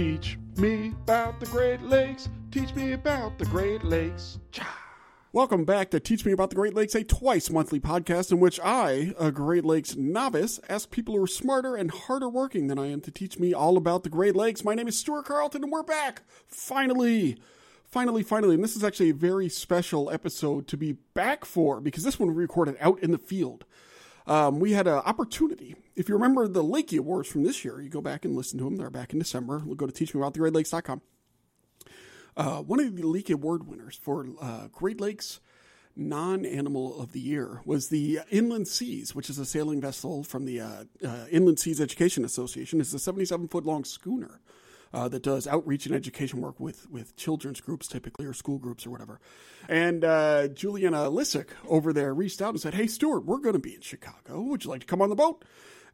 Teach me about the Great Lakes. Teach me about the Great Lakes. Cha. Welcome back to Teach Me About the Great Lakes, a twice monthly podcast in which I, a Great Lakes novice, ask people who are smarter and harder working than I am to teach me all about the Great Lakes. My name is Stuart Carlton, and we're back! Finally! Finally, finally, and this is actually a very special episode to be back for because this one we recorded out in the field. Um, we had an opportunity. If you remember the Lakie Awards from this year, you go back and listen to them. They're back in December. We'll go to teachmeaboutthegreatlakes.com. Uh, one of the Lakie Award winners for uh, Great Lakes Non Animal of the Year was the Inland Seas, which is a sailing vessel from the uh, uh Inland Seas Education Association. It's a 77 foot long schooner. Uh, that does outreach and education work with, with children's groups typically or school groups or whatever. And uh, Juliana Lissick over there reached out and said, Hey, Stuart, we're going to be in Chicago. Would you like to come on the boat?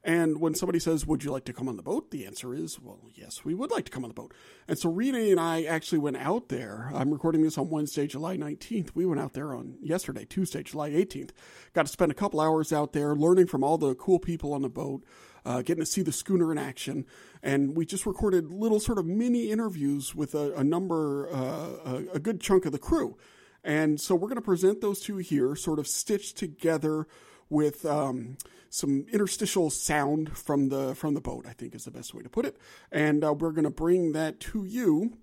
And when somebody says, Would you like to come on the boat? The answer is, Well, yes, we would like to come on the boat. And so Renie and I actually went out there. I'm recording this on Wednesday, July 19th. We went out there on yesterday, Tuesday, July 18th. Got to spend a couple hours out there learning from all the cool people on the boat. Uh, getting to see the schooner in action. And we just recorded little sort of mini interviews with a, a number, uh, a, a, good chunk of the crew. And so we're going to present those two here, sort of stitched together with um, some interstitial sound from the from the boat. I think is the best way to put it. And uh, we're going to bring that to you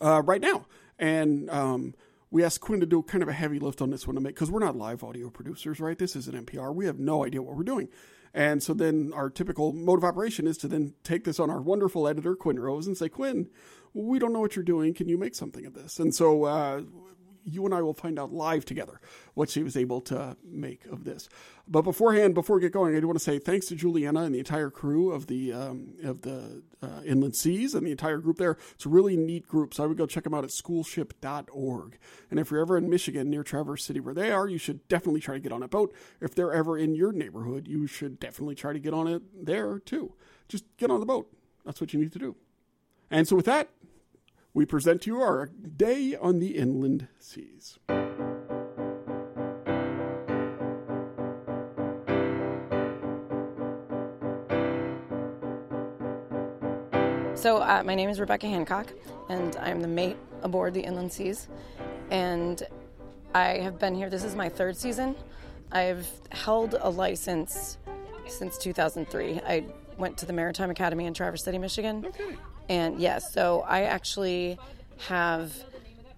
uh, right now. And um, we asked Quinn to do kind of a heavy lift on this one to make because we're not live audio producers, right? This is an NPR. We have no idea what we're doing. And so then our typical mode of operation is to then take this on our wonderful editor, Quinn Rose, and say, Quinn, we don't know what you're doing. Can you make something of this? And so uh, you and I will find out live together what she was able to make of this. But beforehand, before we get going, I do want to say thanks to Juliana and the entire crew of the um, of the uh, Inland Seas and the entire group there. It's a really neat group, so I would go check them out at schoolship.org. And if you're ever in Michigan near Traverse City, where they are, you should definitely try to get on a boat. If they're ever in your neighborhood, you should definitely try to get on it there too. Just get on the boat. That's what you need to do. And so with that, we present to you our day on the inland seas. So, uh, my name is Rebecca Hancock, and I'm the mate aboard the Inland Seas. And I have been here, this is my third season. I've held a license since 2003. I went to the Maritime Academy in Traverse City, Michigan. Okay. And yes, so I actually have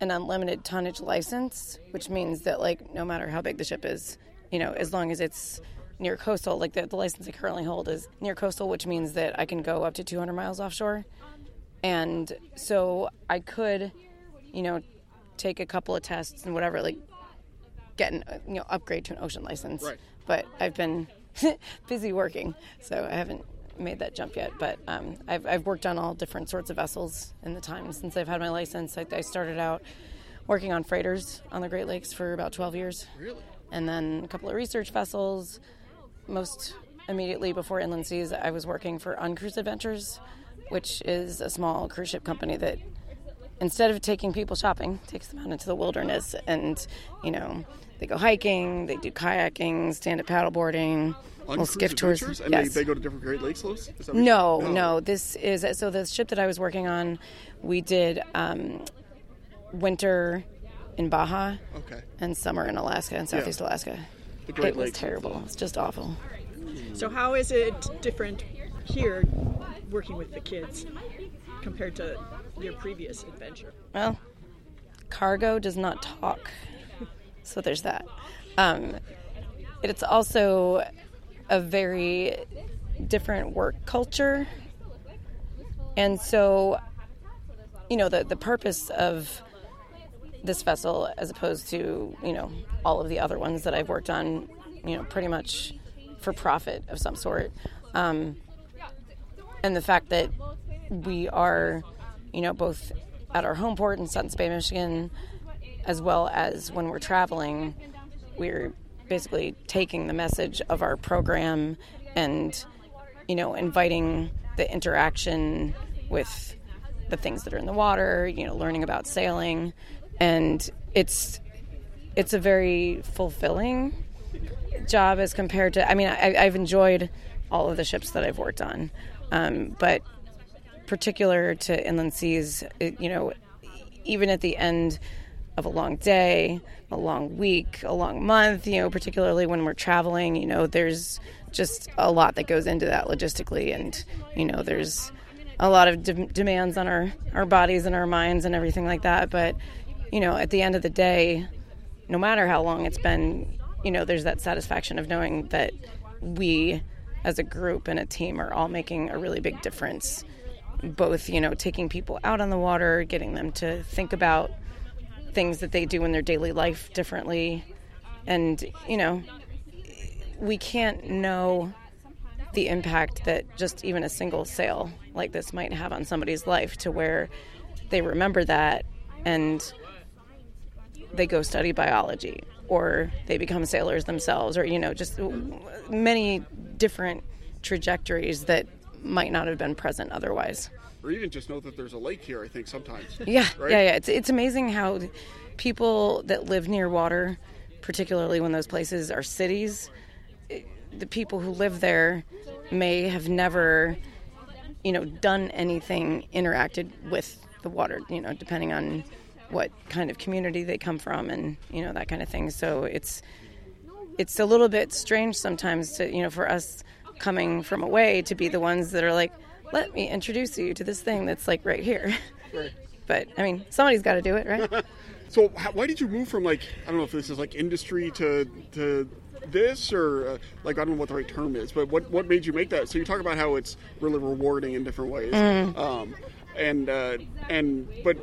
an unlimited tonnage license, which means that like no matter how big the ship is, you know, as long as it's near coastal, like the, the license I currently hold is near coastal, which means that I can go up to 200 miles offshore. And so I could, you know, take a couple of tests and whatever, like get an, you know, upgrade to an ocean license. Right. But I've been busy working, so I haven't made that jump yet, but um, I've, I've worked on all different sorts of vessels in the time since I've had my license. I, I, started out working on freighters on the Great Lakes for about 12 years. Really? And then a couple of research vessels. Most immediately before Inland Seas, I was working for Uncruise Adventures, which is a small cruise ship company that instead of taking people shopping, takes them out into the wilderness and, you know, they go hiking, they do kayaking, stand up paddleboarding, on skiff tours. tours. And yes. they, they, go to different Great Lakes slopes? No, no, no, This is so the ship that I was working on. We did um, winter in Baja. Okay. And summer in Alaska and Southeast yeah. Alaska. The Great it was Lakes. terrible. It's just awful. So how is it different here, working with the kids, compared to your previous adventure? Well, cargo does not talk, so there's that. Um, it's also a very different work culture. And so, you know, the, the purpose of this vessel, as opposed to, you know, all of the other ones that I've worked on, you know, pretty much for profit of some sort. Um, and the fact that we are, you know, both at our home port in Suttons Bay, Michigan, as well as when we're traveling, we're basically taking the message of our program and you know inviting the interaction with the things that are in the water you know learning about sailing. And it's it's a very fulfilling job as compared to i mean I, have enjoyed all of the ships that i've worked on. Um, but particular to inland seas, it, you know, even at the end of a long day, a long week, a long month, you know, particularly when we're traveling, you know, there's just a lot that goes into that logistically. And, you know, there's a lot of de- demands on our, our bodies and our minds and everything like that. But, you know, at the end of the day, no matter how long it's been, you know, there's that satisfaction of knowing that we as a group and a team are all making a really big difference. Both, you know, taking people out on the water, getting them to think about things that they do in their daily life differently. And, you know, we can't know the impact that just even a single sale like this might have on somebody's life to where they remember that and they go study biology or they become sailors themselves or you know just many different trajectories that might not have been present otherwise or even just know that there's a lake here i think sometimes. Yeah right? yeah yeah. It's, it's amazing how people that live near water particularly when those places are cities the people who live there may have never you know done anything interacted with the water you know depending on what kind of community they come from and you know that kind of thing. So it's it's a little bit strange sometimes to you know for us coming from away to be the ones that are like let me introduce you to this thing that's like right here right. but i mean somebody's got to do it right so how, why did you move from like i don't know if this is like industry to to this or uh, like I don't know what the right term is, but what what made you make that? So you talk about how it's really rewarding in different ways, Mm. um, and uh, and but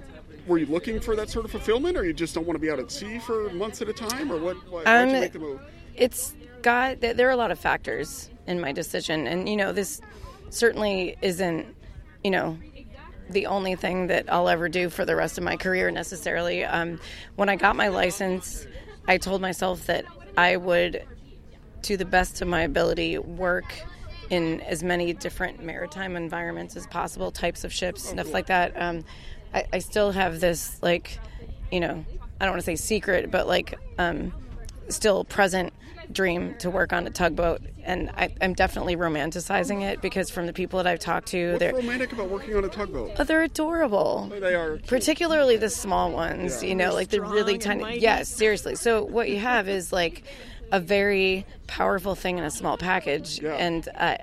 were you looking for that sort of fulfillment, or you just don't want to be out at sea for months at a time, or what? Why, why'd you Um, make the move? it's got there are a lot of factors in my decision and you know this certainly isn't you know the only thing that I'll ever do for the rest of my career necessarily. Um, when I got my license I told myself that I would to the best of my ability work in as many different maritime environments as possible types of ships stuff like that. Um, I, I still have this like you know I don't want to say secret but like um, still present dream to work on a tugboat and I, I'm definitely romanticizing it because from the people that I've talked to What's they're romantic about working on a tugboat? oh, they're adorable They are cute. particularly the small ones Yeah. you know They're like the really tiny mighty. yes seriously so what you have is like a very powerful thing in a small package Yeah. and uh,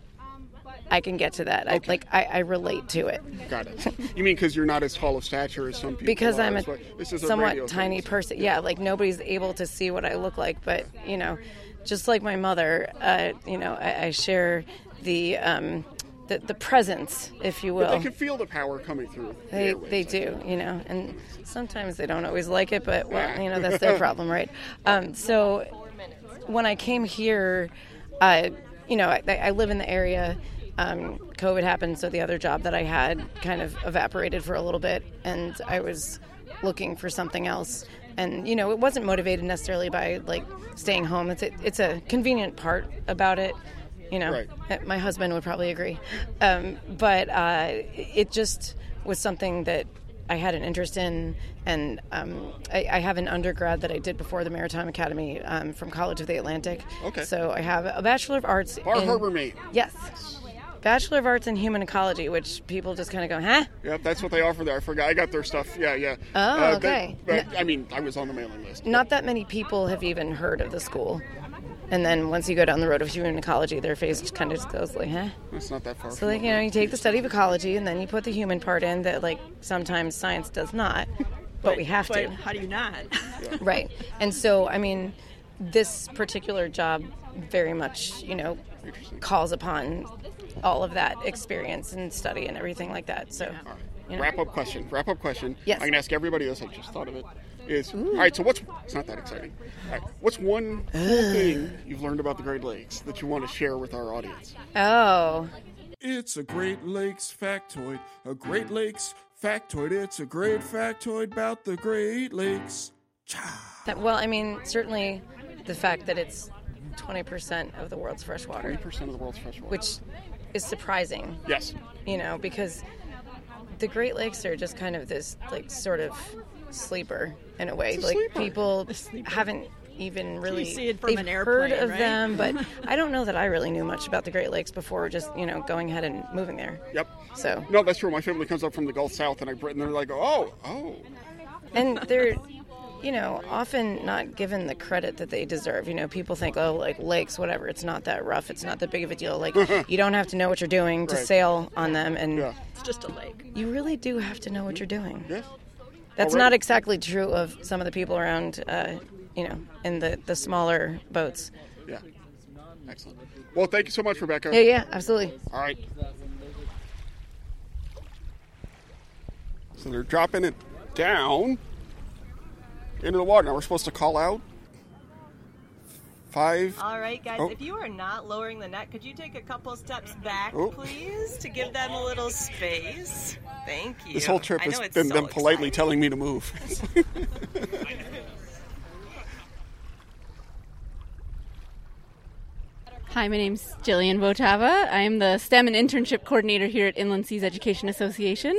I can get to that I like I, I relate to it Got it. You mean because you're not as tall of stature as some people? because are, I'm a this is a somewhat tiny thing, so- person. Yeah, like nobody's able to see what I look like, but you know, just like my mother, uh, you know, I, I share the, um, the the presence, if you will. They can feel the power coming through. the They, they do, you know, and sometimes they don't always like it, but well, you know, that's their problem, right? Um, so when I came here, uh, you know, I, I live in the area. Um, COVID happened, so the other job that I had kind of evaporated for a little bit, and I was looking for something else. And you know, it wasn't motivated necessarily by like staying home. It's a, it's a convenient part about it. You know, Right. Uh, my husband would probably agree. Um, but uh, it just was something that I had an interest in, and um, I, I have an undergrad that I did before the Maritime Academy um, from College of the Atlantic. Okay. So I have a Bachelor of Arts. Bar in, Harbor, Maine. Yes. Bachelor of Arts in Human Ecology, which people just kind of go, huh? Yep, that's what they offer there. I forgot. I got their stuff. Yeah, yeah. Oh, Uh, that- okay. but, I mean, I was on the mailing list. Not that many people have even heard of the school. And then once you go down the road of human ecology, their face just kind of just goes like, huh? It's not that far. So like you know, you take the study of ecology and then you put the human part in that like sometimes science does not, but, we have but to. how do you not? Right. And so I mean, this particular job very much, you know, calls upon all of that experience and study and everything like that. So you know. Wrap up question. Wrap up question. Yes. I can ask everybody this. I just thought of it. Is all right. So what's? It's not that exciting. All right. What's one cool thing you've learned about the Great Lakes that you want to share with our audience? Oh. It's a Great Lakes factoid. A Great Lakes factoid. It's a great factoid about the Great Lakes. That, well, I mean, certainly the fact that it's 20% of the world's fresh water, Twenty percent of the world's fresh water. which is surprising. yes. you know, because the Great Lakes are just kind of this like sort of sleeper in a way. A like sleeper. people haven't even really see it from they've an heard airplane, of right? them, but I don't know that I really knew much about the Great Lakes before just you know going ahead and moving there. Yep. So No, that's true. My family comes up from the Gulf South, and I and they're like, oh, oh. and they're you know often not given the credit that they deserve you know people think oh like lakes whatever it's not that rough it's not that big of a deal like you don't have to know what you're doing to Right. sail on them and Yeah. It's just a lake. you really do have to know what you're doing Yes. that's Alright. not exactly true of some of the people around uh, you know in the the smaller boats Yeah. Excellent. Well, thank you so much, Rebecca. yeah yeah absolutely All right. So they're dropping it down into the water. Now we're supposed to call out five. All right, guys, Oh. if you are not lowering the net, could you take a couple steps back, Oh. please, to give them a little space? Thank you. This whole trip I has it's been so them politely exciting. telling me to move. Hi, my name's Jillian Votava. I am the STEM and internship coordinator here at Inland Seas Education Association.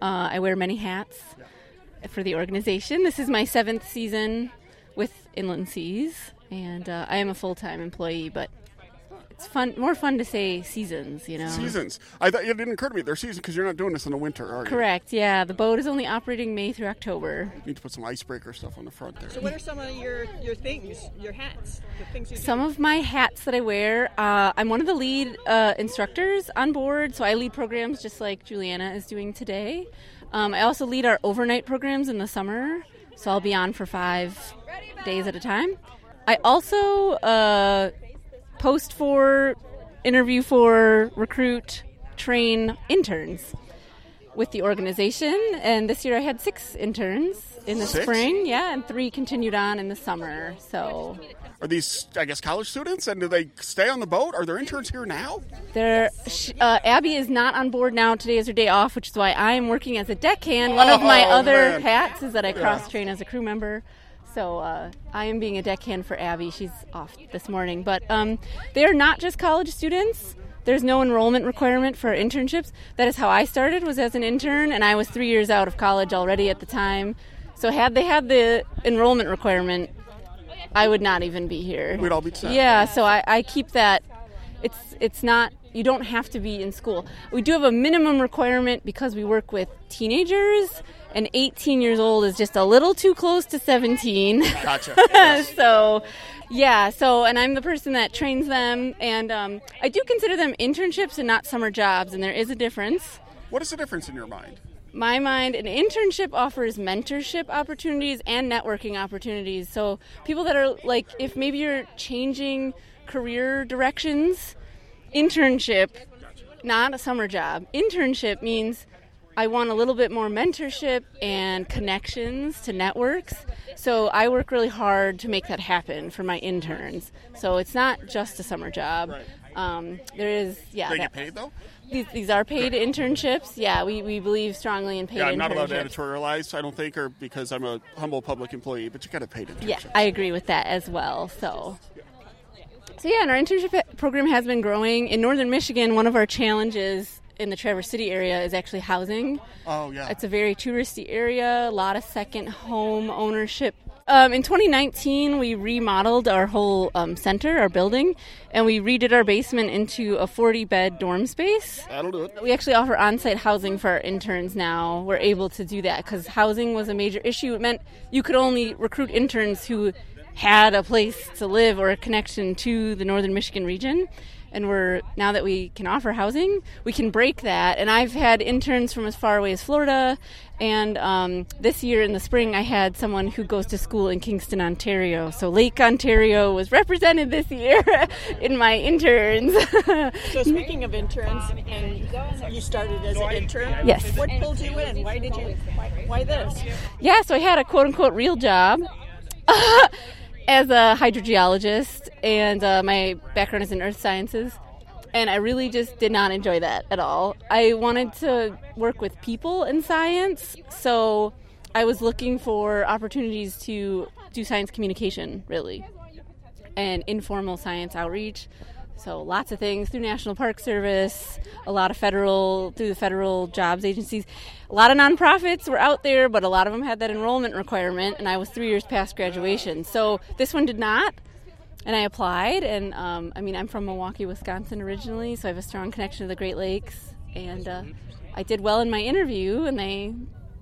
Uh, I wear many hats for the organization. This is my seventh season with Inland Seas, and uh, I am a full time employee, but it's fun, more fun to say seasons, you know. seasons. I thought it didn't occur to me they're seasons because you're not doing this in the winter, are you? Correct, yeah. The boat is only operating May through October. You need to put some icebreaker stuff on the front there. So, what are some of your your things, your hats, the things you do? Some of my hats that I wear, uh, I'm one of the lead uh, instructors on board, so I lead programs just like Juliana is doing today. Um, I also lead our overnight programs in the summer, so I'll be on for five days at a time. I also uh, post for, interview for, recruit, train interns with the organization, and this year I had six interns in the Six? spring, yeah, and three continued on in the summer. So Are these, I guess, college students? And do they stay on the boat? Are there interns here now? There, uh, Abby is not on board now. Today is her day off, which is why I am working as a deckhand. One of my Oh, other man. hats is that I cross train as a crew member. So uh, I am being a deckhand for Abby. She's off this morning, but um, they are not just college students. There's no enrollment requirement for internships. That is how I started. Was as an intern, and I was three years out of college already at the time. So had they had the enrollment requirement, I would not even be here. We'd all be sad. Yeah, so I, I keep that. It's it's not. You don't have to be in school. We do have a minimum requirement because we work with teenagers, and 18 years old is just a little too close to 17. Gotcha. so, yeah. So, and I'm the person that trains them, and um, I do consider them internships and not summer jobs, and there is a difference what is the difference in your mind? my mind, an internship offers mentorship opportunities and networking opportunities. So people that are like, if maybe you're changing career directions, internship, not a summer job. Internship means I want a little bit more mentorship and connections to networks. So I work really hard to make that happen for my interns. So it's not just a summer job. Um, there is, yeah. They that- get paid though. these, these are paid internships. Yeah, we, we believe strongly in paid Yeah, I'm not allowed to editorialize, I don't think, or because I'm a humble public employee. But you got to paid internship. Yeah, I agree with that as well. So, so yeah, and our internship program has been growing in northern Michigan. One of our challenges in the Traverse City area is actually housing. Oh yeah. It's a very touristy area, a lot of second home ownership. Um, in 2019, we remodeled our whole um, center, our building, and we redid our basement into a 40 bed dorm space. That'll do it. We actually offer on site housing for our interns now. We're able to do that because housing was a major issue. It meant you could only recruit interns who had a place to live or a connection to the northern Michigan region. And we're now that we can offer housing, we can break that. And I've had interns from as far away as Florida. And um, this year in the spring, I had someone who goes to school in Kingston, Ontario. So Lake Ontario was represented this year in my interns. So speaking of interns, and you started as an intern. Yes. What pulled you in? Why did you? Why, why this? Yeah, so I had a quote unquote real job as a hydrogeologist, and uh, my background is in earth sciences. And I really just did not enjoy that at all. I wanted to work with people in science, so I was looking for opportunities to do science communication, really, and informal science outreach. So lots of things through National Park Service, a lot of federal through the federal jobs agencies. A lot of nonprofits were out there, but a lot of them had that enrollment requirement, and I was three years past graduation. So this one did not, and I applied. And um, I mean, I'm from Milwaukee, Wisconsin originally, so I have a strong connection to the Great Lakes, and uh, I did well in my interview, and they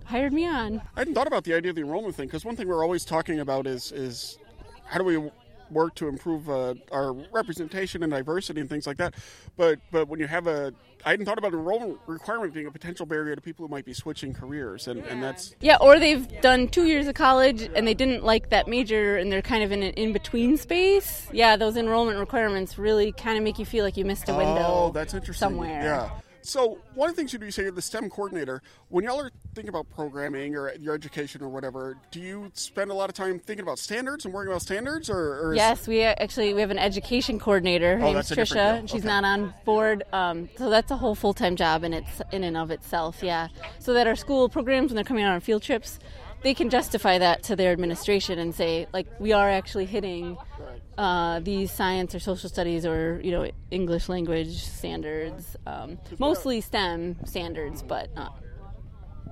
hired me on. I hadn't thought about the idea of the enrollment thing because one thing we're always talking about is is how do we work to improve uh, our representation and diversity and things like that. But but when you have a, I hadn't thought about enrollment requirement being a potential barrier to people who might be switching careers, and, and that's Yeah, or they've done two years of college and they didn't like that major and they're kind of in an in between space. Yeah, those enrollment requirements really kind of make you feel like you missed a window. oh, that's interesting. somewhere. Yeah. So one of the things you do, you say you're the STEM coordinator. When y'all are thinking about programming or your education or whatever, do you spend a lot of time thinking about standards and worrying about standards, or, or is- Yes, we actually we have an education coordinator. Her Oh, name's that's a different Trisha. and She's Okay. not on board, um, so that's a whole full time job in its in and of itself. Yeah, so that our school programs when they're coming out on field trips, they can justify that to their administration and say like we are actually hitting uh, these science or social studies or you know English language standards, um, mostly STEM standards, but uh,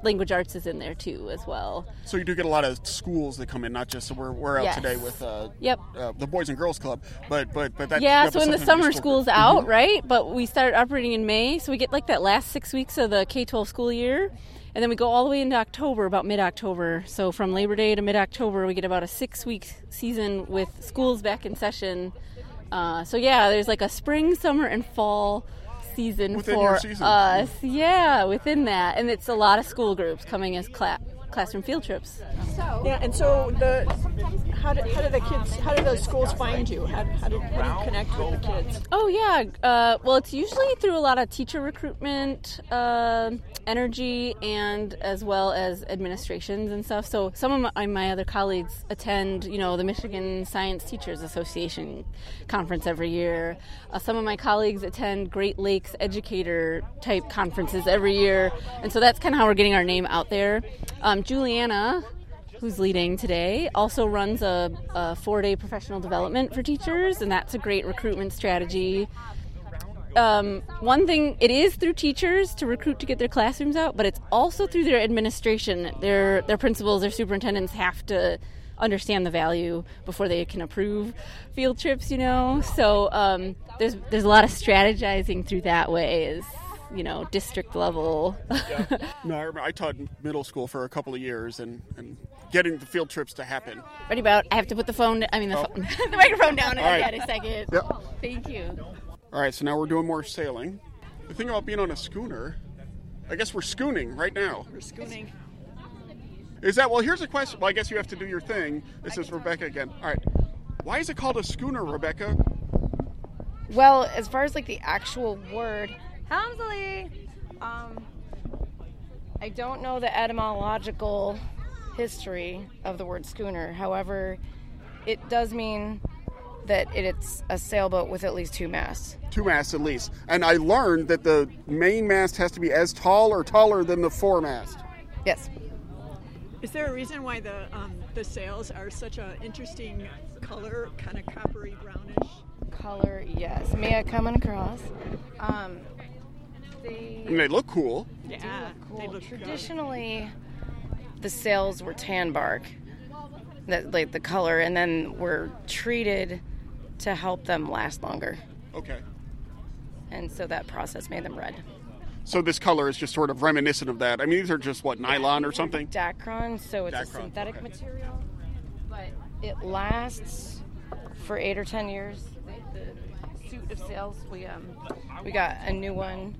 language arts is in there too as well. So you do get a lot of schools that come in, not just so we're, we're out Yes. today with uh, Yep. uh, the Boys and Girls Club, but but but that Yeah, so in the summer school's still- out, Mhm. right? But we start operating in May, so we get like that last six weeks of the K 12 school year. And then we go all the way into October, about mid October. So from Labor Day to mid October, we get about a six week season with schools back in session. Uh, so yeah, there's like a spring, summer, and fall season Within for season. us. Yeah, within that. And it's a lot of school groups coming as cla- classroom field trips. Yeah, and so the how do, how do the kids how do those schools find you? How, how, do, how do you connect with the kids? Oh yeah. Uh, well, it's usually through a lot of teacher recruitment, uh, energy, and as well as administrations and stuff. So some of my, my other colleagues attend, you know, the Michigan Science Teachers Association conference every year. Uh, some of my colleagues attend Great Lakes educator type conferences every year, and so that's kind of how we're getting our name out there. Um, Juliana who's leading today, also runs a, a four day professional development for teachers, and that's a great recruitment strategy. Um, one thing, it is through teachers to recruit to get their classrooms out, but it's also through their administration. Their, their principals, their superintendents have to understand the value before they can approve field trips, you know? So um, there's, there's a lot of strategizing through that way, is, you know, district level. No, I, remember, I taught middle school for a couple of years, and, and getting the field trips to happen. Ready about? I have to put the phone. I mean, the, oh. phone, the microphone down in All right. a second. Yep. Thank you. All right, so now we're doing more sailing. The thing about being on a schooner, I guess we're schooning right now. We're schooning. Is that well? Here's a question. Well, I guess you have to do your thing. This is Rebecca again. All right. Why is it called a schooner, Rebecca? Well, as far as like the actual word, Hamsley, um, I don't know the etymological history of the word schooner. However, it does mean that it's a sailboat with at least two masts. Two masts at least. And I learned that the main mast has to be as tall or taller than the foremast. Yes. Is there a reason why the um, the sails are such an interesting color, kind of coppery brownish? Color, yes. Mia coming across. Um, they And they look cool. Yeah, they Well, look good. traditionally the sails were tan bark that like the color and then were treated to help them last longer Okay. and so that process made them red So this color is just sort of reminiscent of that. I mean, these are just what nylon or something. dacron so it's a synthetic okay. material but it lasts for eight or ten years the, the suit of sails we um we got a new one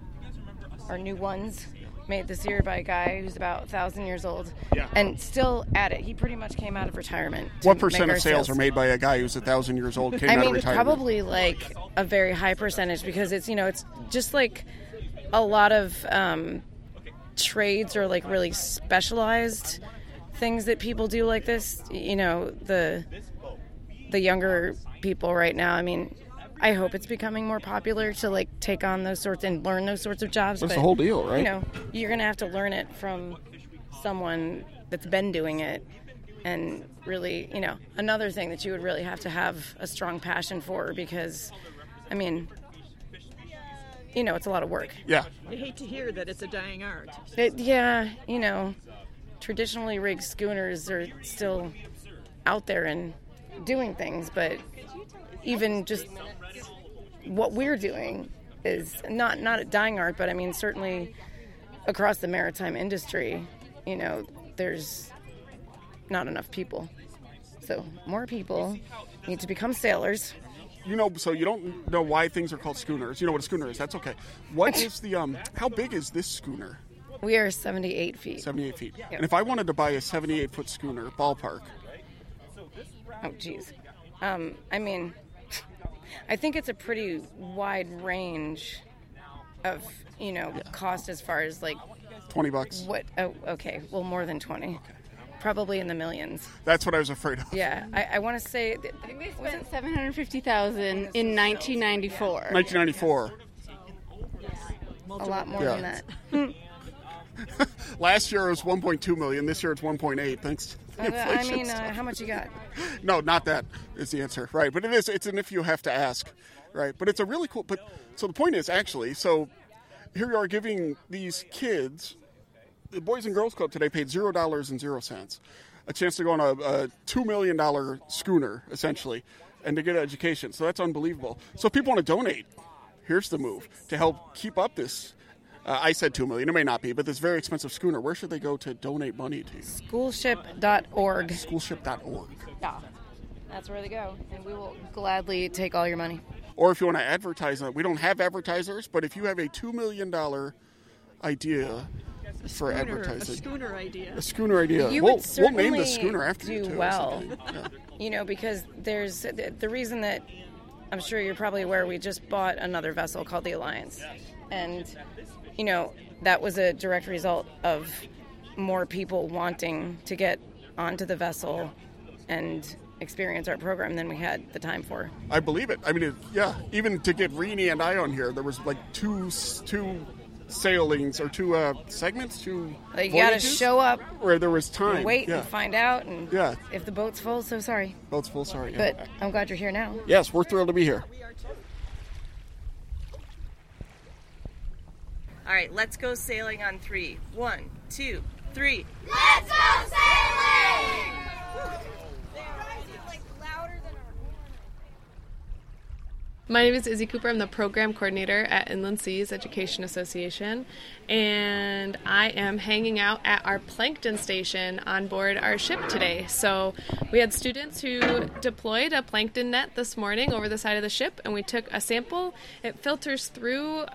or new ones made this year by a guy who's about a thousand years old Yeah. and still at it he pretty much came out of retirement to What percent of sales are made by a guy who's a thousand years old? Came I out mean, of retirement. probably like a very high percentage because it's you know it's just like a lot of um, trades or like really specialized things that people do like this. You know the the younger people right now. I mean, I hope it's becoming more popular to like take on those sorts and learn those sorts of jobs. That's but, the whole deal, right? You know, you're gonna have to learn it from someone that's been doing it and really, you know, another thing that you would really have to have a strong passion for because, I mean, you know, it's a lot of work. Yeah. You hate to hear that it's a dying art. It, yeah, you know, traditionally rigged schooners are still out there and doing things, but even just what we're doing is not not a dying art, but I mean certainly across the maritime industry, you know, there's not enough people. So more people need to become sailors. You know, so you don't know why things are called schooners. You know what a schooner is. That's okay. What is the um? How big is this schooner? We are 78 feet. Seventy-eight feet. And if I wanted to buy a seventy-eight foot schooner, ballpark, Oh, geez. Um, I mean, I think it's a pretty wide range of, you know, cost as far as like twenty bucks. what. Oh, okay. Well, more than 20. Probably in the millions. That's what I was afraid of. Yeah. I, I want to say. th- I think they spent 750000 in 1994. 1994. A lot more Yeah. than that. Last year it was 1.2 million. This year it's 1.8. Thanks. Uh, I mean, uh, how much you got? No, not that is the answer, right? But it is. It's an if you have to ask, right? But it's a really cool. But so the point is actually, so here you are giving these kids, the Boys and Girls Club today paid zero dollars and zero cents, a chance to go on a, a two million dollar schooner essentially, and to get an education. So that's unbelievable. So if people want to donate, here's the move to help keep up this. Uh, I said two million. It may not be, but this very expensive schooner. Where should they go to donate money to? Schoolship.org. Schoolship.org. Yeah. That's where they go. And we will gladly take all your money. Or if you want to advertise it, we don't have advertisers, but if you have a $2 million idea for Schooner, a advertising, schooner idea. a schooner idea, You we'll, would we'll name the certainly schooner after you, do too, well. Yeah. you know, because there's the, the reason that I'm sure you're probably aware we just bought another vessel called the Alliance, and you know that was a direct result of more people wanting to get onto the vessel and experience our program than we had the time for. I believe it. I mean, it, yeah, even to get Renie and I on here, there was like two two sailings or two uh, segments, two Like, you got to show up, where there was time. wait, yeah. and find out, and Yeah. if the boat's full, so sorry, Boats full, sorry. yeah. but I'm glad you're here now. yes, we're thrilled to be here. All right, let's go sailing on three. One, two, three. Let's go sailing! My name is Izzy Cooper. I'm the program coordinator at Inland Seas Education Association, and I am hanging out at our plankton station on board our ship today. So, we had students who deployed a plankton net this morning over the side of the ship, and we took a sample. It filters through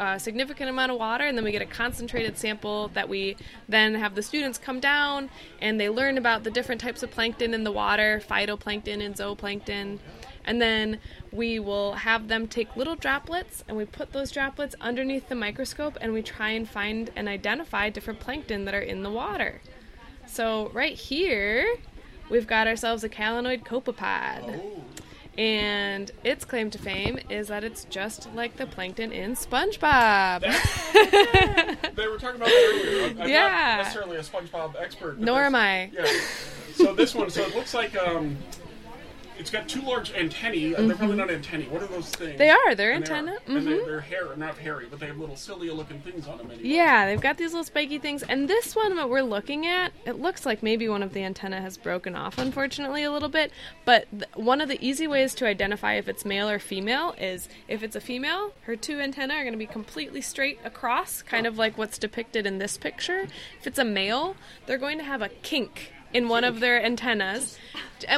a significant amount of water, and then we get a concentrated sample that we then have the students come down and they learn about the different types of plankton in the water phytoplankton and zooplankton. And then we will have them take little droplets and we put those droplets underneath the microscope and we try and find and identify different plankton that are in the water. So, right here, we've got ourselves a calanoid copepod. Oh. And its claim to fame is that it's just like the plankton in SpongeBob. They were talking about that earlier. I'm, I'm Yeah. not necessarily a SpongeBob expert. Nor am I. Yeah. So this one, so it looks like um, it's got two large antennae. uh They're probably not antennae. What are those things? Mm-hmm. They are, they're And they antenna, And they, they're hair, not hairy, but they have little cilia-looking things on them. Anyway. Yeah, they've got these little spiky things. And this one that we're looking at, it looks like maybe one of the antennae has broken off, unfortunately, a little bit. But th- one of the easy ways to identify if it's male or female is if it's a female, her two antennae are going to be completely straight across, kind of like what's depicted in this picture. If it's a male, they're going to have a kink in one of their antennas,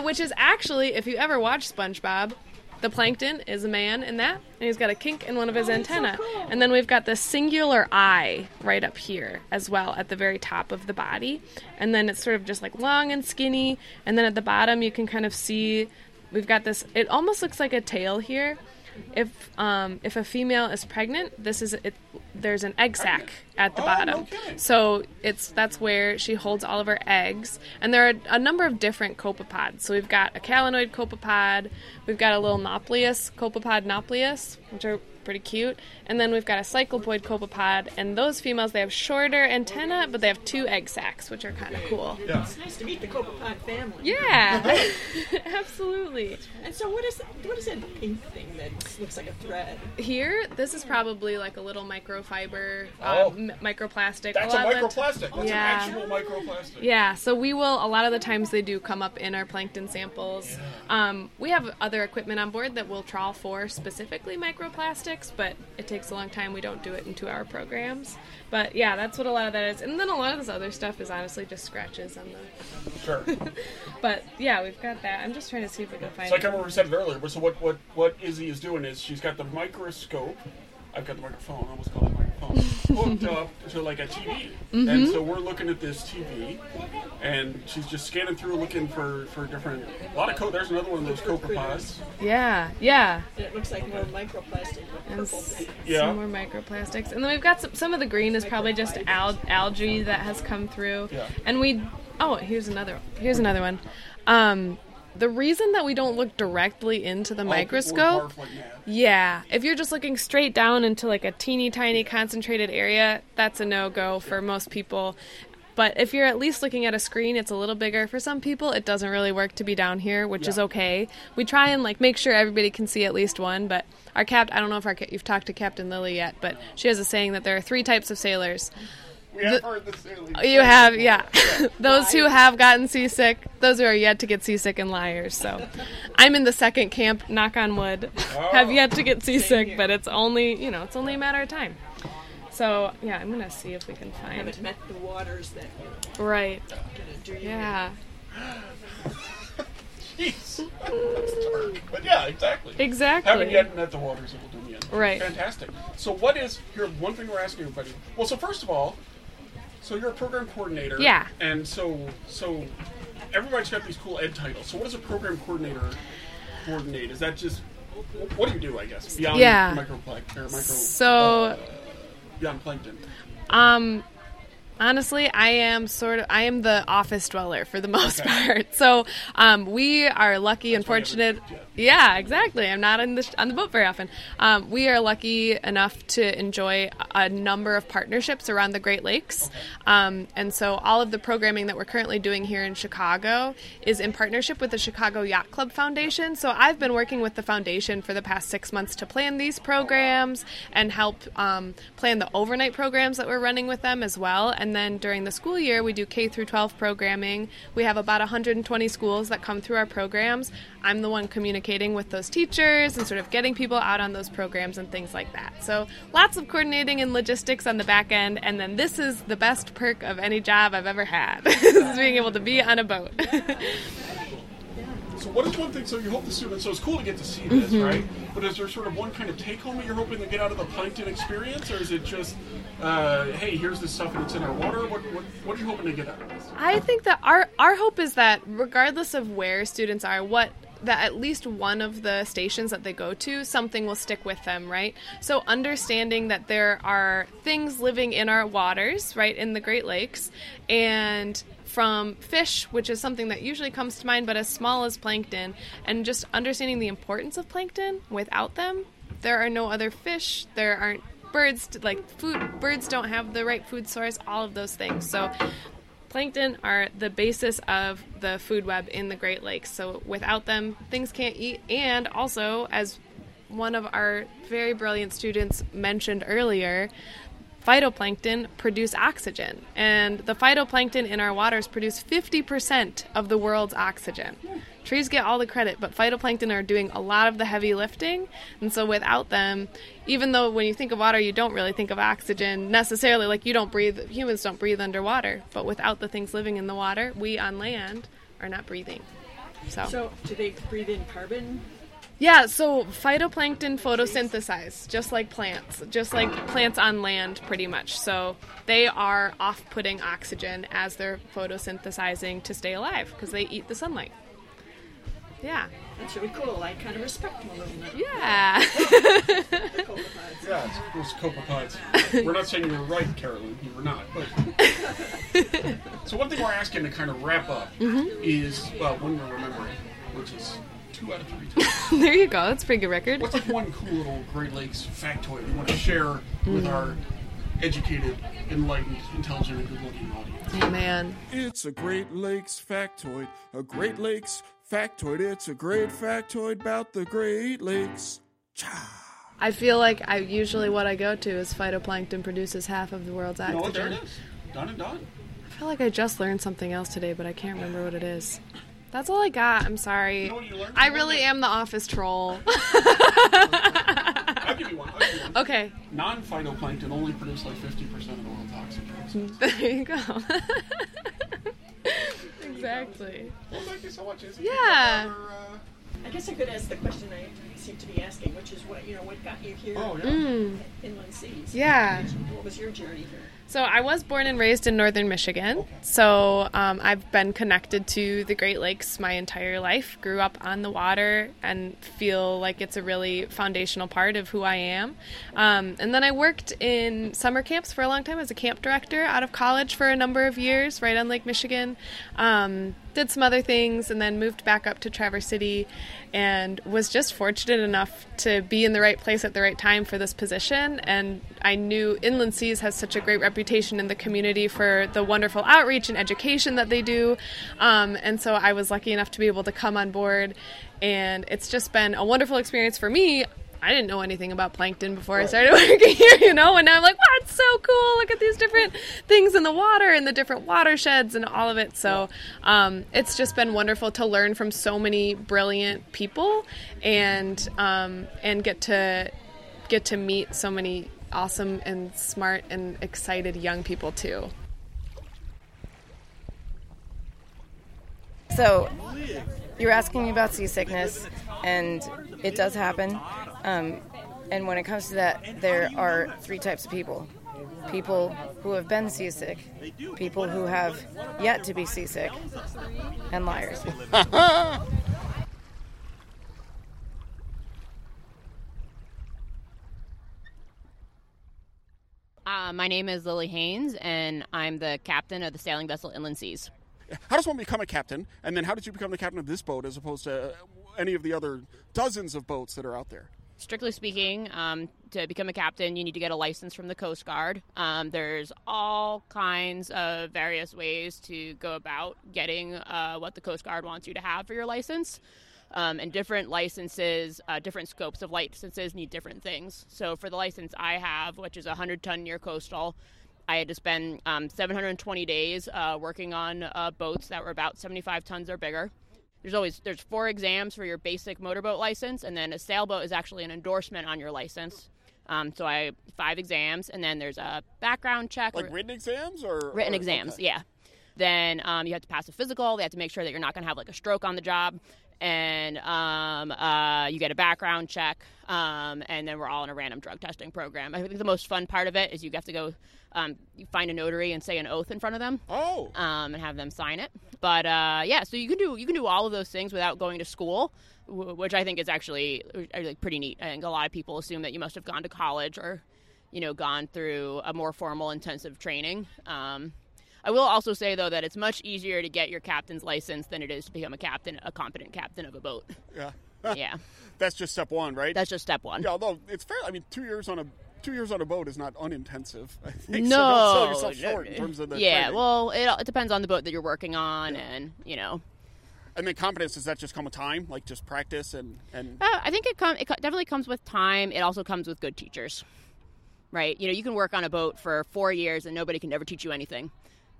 which is actually, if you ever watch SpongeBob, the plankton is a man in that, and he's got a kink in one of his antenna. And then we've got the singular eye right up here as well at the very top of the body. And then it's sort of just like long and skinny. And then at the bottom, you can kind of see we've got this, it almost looks like a tail here. If um, if a female is pregnant, this is it. There's an egg sac at the Oh, bottom. no. So it's that's where she holds all of her eggs, and there are a number of different copepods. So we've got a calanoid copepod, we've got a little Nauplius copepod Nauplius, which are pretty cute, and then we've got a cyclopoid copepod, and those females they have shorter antenna, but they have two egg sacs, which are kind of cool. Yeah. It's nice to meet the copepod family. Yeah, absolutely. And so what is what is that pink thing that looks like a thread? Here, this is probably like a little microfiber, Oh. um, microplastic. That's a lot microplastic. That's Yeah. an actual microplastic. Yeah, so we will. A lot of the times they do come up in our plankton samples. Um, we have other equipment on board that will trawl for specifically microplastics, but it takes a long time. We don't do it in two-hour programs. But yeah, that's what a lot of that is. And then a lot of this other stuff is honestly just scratches on the. Sure. But yeah, we've got that. I'm just trying to see if we can find. So I it. remember we said it earlier, but so what, what, what Izzy is doing is she's got the microscope. I've got the microphone. I almost called it microphone. hooked up to like a TV, Mm-hmm. and so we're looking at this TV, and she's just scanning through, looking for for different. A lot of code. There's another one of those copepods. Yeah, yeah. And it looks like more microplastic. And s- Yeah. some more microplastics. And then we've got some, some of the green is probably just al- algae that has come through. Yeah. And we, oh, here's another, here's another one. Um, the reason that we don't look directly into the oh, microscope, like mad. yeah, if you're just looking straight down into like a teeny tiny concentrated area, that's a no go for most people. But if you're at least looking at a screen, it's a little bigger. For some people, it doesn't really work to be down here, which is okay. We try and like make sure everybody can see at least one. But our cap, I don't know if our, you've talked to Captain Lily yet, but she has a saying that there are three types of sailors. We have heard this. Sailing. You have, yeah. those who have gotten seasick, those who are yet to get seasick, and liars. So, I'm in the second camp. Knock on wood. Oh. have yet to get seasick, but it's only, you know, it's only a matter of time. So, yeah, I'm gonna see if we can find. Haven't met the waters that Right. are gonna. Yeah. Jeez. but yeah, exactly. Exactly. Haven't yet met the waters that will do me in. Right. Fantastic. So what is here? One thing we're asking everybody. Well, so first of all, so you're a program coordinator. Yeah. And so so everybody's got these cool ed titles. So what does a program coordinator coordinate? Is that just what do you do? I guess beyond Yeah. micro. So, beyond plankton. um, honestly, I am sort of I am the office dweller for the most Okay. part. So, um, we are lucky and you haven't fortunate. Yeah, exactly. I'm not on the on the boat very often. Um, we are lucky enough to enjoy a number of partnerships around the Great Lakes, um, and so all of the programming that we're currently doing here in Chicago is in partnership with the Chicago Yacht Club Foundation. So I've been working with the foundation for the past six months to plan these programs and help um, plan the overnight programs that we're running with them as well. And then during the school year, we do K through 12 programming. We have about 120 schools that come through our programs. I'm the one communicating with those teachers and sort of getting people out on those programs and things like that. So lots of coordinating and logistics on the back end. And then this is the best perk of any job I've ever had, is being able to be on a boat. So what is one thing? So you hope the students. So it's cool to get to see this, Mm-hmm. right? But is there sort of one kind of take home that you're hoping to get out of the plankton experience, or is it just, uh, hey, here's this stuff and it's in our water? What what, what are you hoping to get out of this? I think that our our hope is that regardless of where students are, what that at least one of the stations that they go to, something will stick with them, right? So understanding that there are things living in our waters, right, in the Great Lakes, and from fish, which is something that usually comes to mind, but as small as plankton, and just understanding the importance of plankton. Without them, there are no other fish. There aren't birds like food. Birds don't have the right food source. All of those things. So plankton are the basis of the food web in the Great Lakes. So without them, things can't eat. And also, as one of our very brilliant students mentioned earlier, phytoplankton produce oxygen. And the phytoplankton in our waters produce 50% of the world's oxygen. Trees get all the credit, but phytoplankton are doing a lot of the heavy lifting. And so without them, even though when you think of water, you don't really think of oxygen necessarily, like you don't breathe, humans don't breathe underwater. But without the things living in the water, we on land are not breathing. So, So do they breathe in carbon? Yeah, so phytoplankton photosynthesize, just like plants, just like plants on land, pretty much. So they are off putting oxygen as they're photosynthesizing to stay alive because they eat the sunlight. Yeah. That's really cool. I kind of respect them a little bit. Yeah. Yeah, it's those copepods. we're not saying you were right, Carolyn. You were not. But so one thing we're asking to kind of wrap up mm-hmm. is well, when we're remembering, which is two out of three times. there you go. That's a pretty good record. What's like one cool little Great Lakes factoid we want to share with mm. our educated, enlightened, intelligent, and good-looking audience? Oh, man. It's a Great Lakes factoid. A Great Lakes factoid. It's a great factoid about the Great Lakes. Cha. I feel like I usually what I go to is phytoplankton produces half of the world's You know what? There oxygen. it is. Done and done. I feel like I just learned something else today, but I can't remember what it is. That's all I got. I'm sorry. You know you? I really am the office troll. I'll give you one. I'll give you one. okay, Non-phytoplankton only produce like 50% of the world's oxygen. there you go. exactly. Well, thank you so much, Izzy. Yeah. For, uh, I guess I could ask the question I seem to be asking, which is what you know, what got you here? oh, yeah. Mm. Inland Seas. Yeah. What was your journey here? So I was born and raised in northern Michigan. So um, I've been connected to the Great Lakes my entire life. Grew up on the water and feel like it's a really foundational part of who I am. Um, and then I worked in summer camps for a long time as a camp director out of college for a number of years, right on Lake Michigan. Um, did some other things and then moved back up to Traverse City and was just fortunate enough to be in the right place at the right time for this position. And I knew Inland Seas has such a great reputation in the community for the wonderful outreach and education that they do. Um, and so I was lucky enough to be able to come on board. And it's just been a wonderful experience for me. I didn't know anything about plankton before I started working here, you know, and now I'm like, wow, it's so cool. Look at these different things in the water and the different watersheds and all of it. So um, it's just been wonderful to learn from so many brilliant people and um, and get to get to meet so many awesome and smart and excited young people too. So, you're asking me about seasickness, and it does happen. Um, and when it comes to that, there are three types of people people who have been seasick, people who have yet to be seasick, and liars. Uh, my name is Lily Haynes, and I'm the captain of the sailing vessel Inland Seas. How does one become a captain? And then how did you become the captain of this boat as opposed to any of the other dozens of boats that are out there? Strictly speaking, um, to become a captain, you need to get a license from the Coast Guard. Um, there's all kinds of various ways to go about getting uh, what the Coast Guard wants you to have for your license. Um, and different licenses, uh, different scopes of licenses need different things. So for the license I have, which is a 100 ton near coastal, I had to spend um, 720 days uh, working on uh, boats that were about 75 tons or bigger. There's always there's four exams for your basic motorboat license, and then a sailboat is actually an endorsement on your license. Um, so I five exams, and then there's a background check, Like written exams or written or- exams. okay. Yeah. Then um, you have to pass a physical. They have to make sure that you're not going to have like a stroke on the job, and um, uh, you get a background check. Um, and then we're all in a random drug testing program. I think the most fun part of it is you have to go um, you find a notary and say an oath in front of them Oh, um, and have them sign it. But uh, yeah, so you can do you can do all of those things without going to school, w- which I think is actually like pretty neat. I think a lot of people assume that you must have gone to college or, you know, gone through a more formal intensive training. Um, I will also say though that it's much easier to get your captain's license than it is to become a captain, a competent captain of a boat. yeah. yeah, That's just step one, right? that's just step one. yeah, although it's fair. I mean, two years on a two years on a boat is not unintensive. I think No, so. Don't sell yourself no, short in terms of the yeah. training. Well, it, it depends on the boat that you're working on, and you know, and then competence does that just come with time, like just practice and and Uh, I think it, com- it definitely comes with time. It also comes with good teachers, right? You know, you can work on a boat for four years and nobody can ever teach you anything,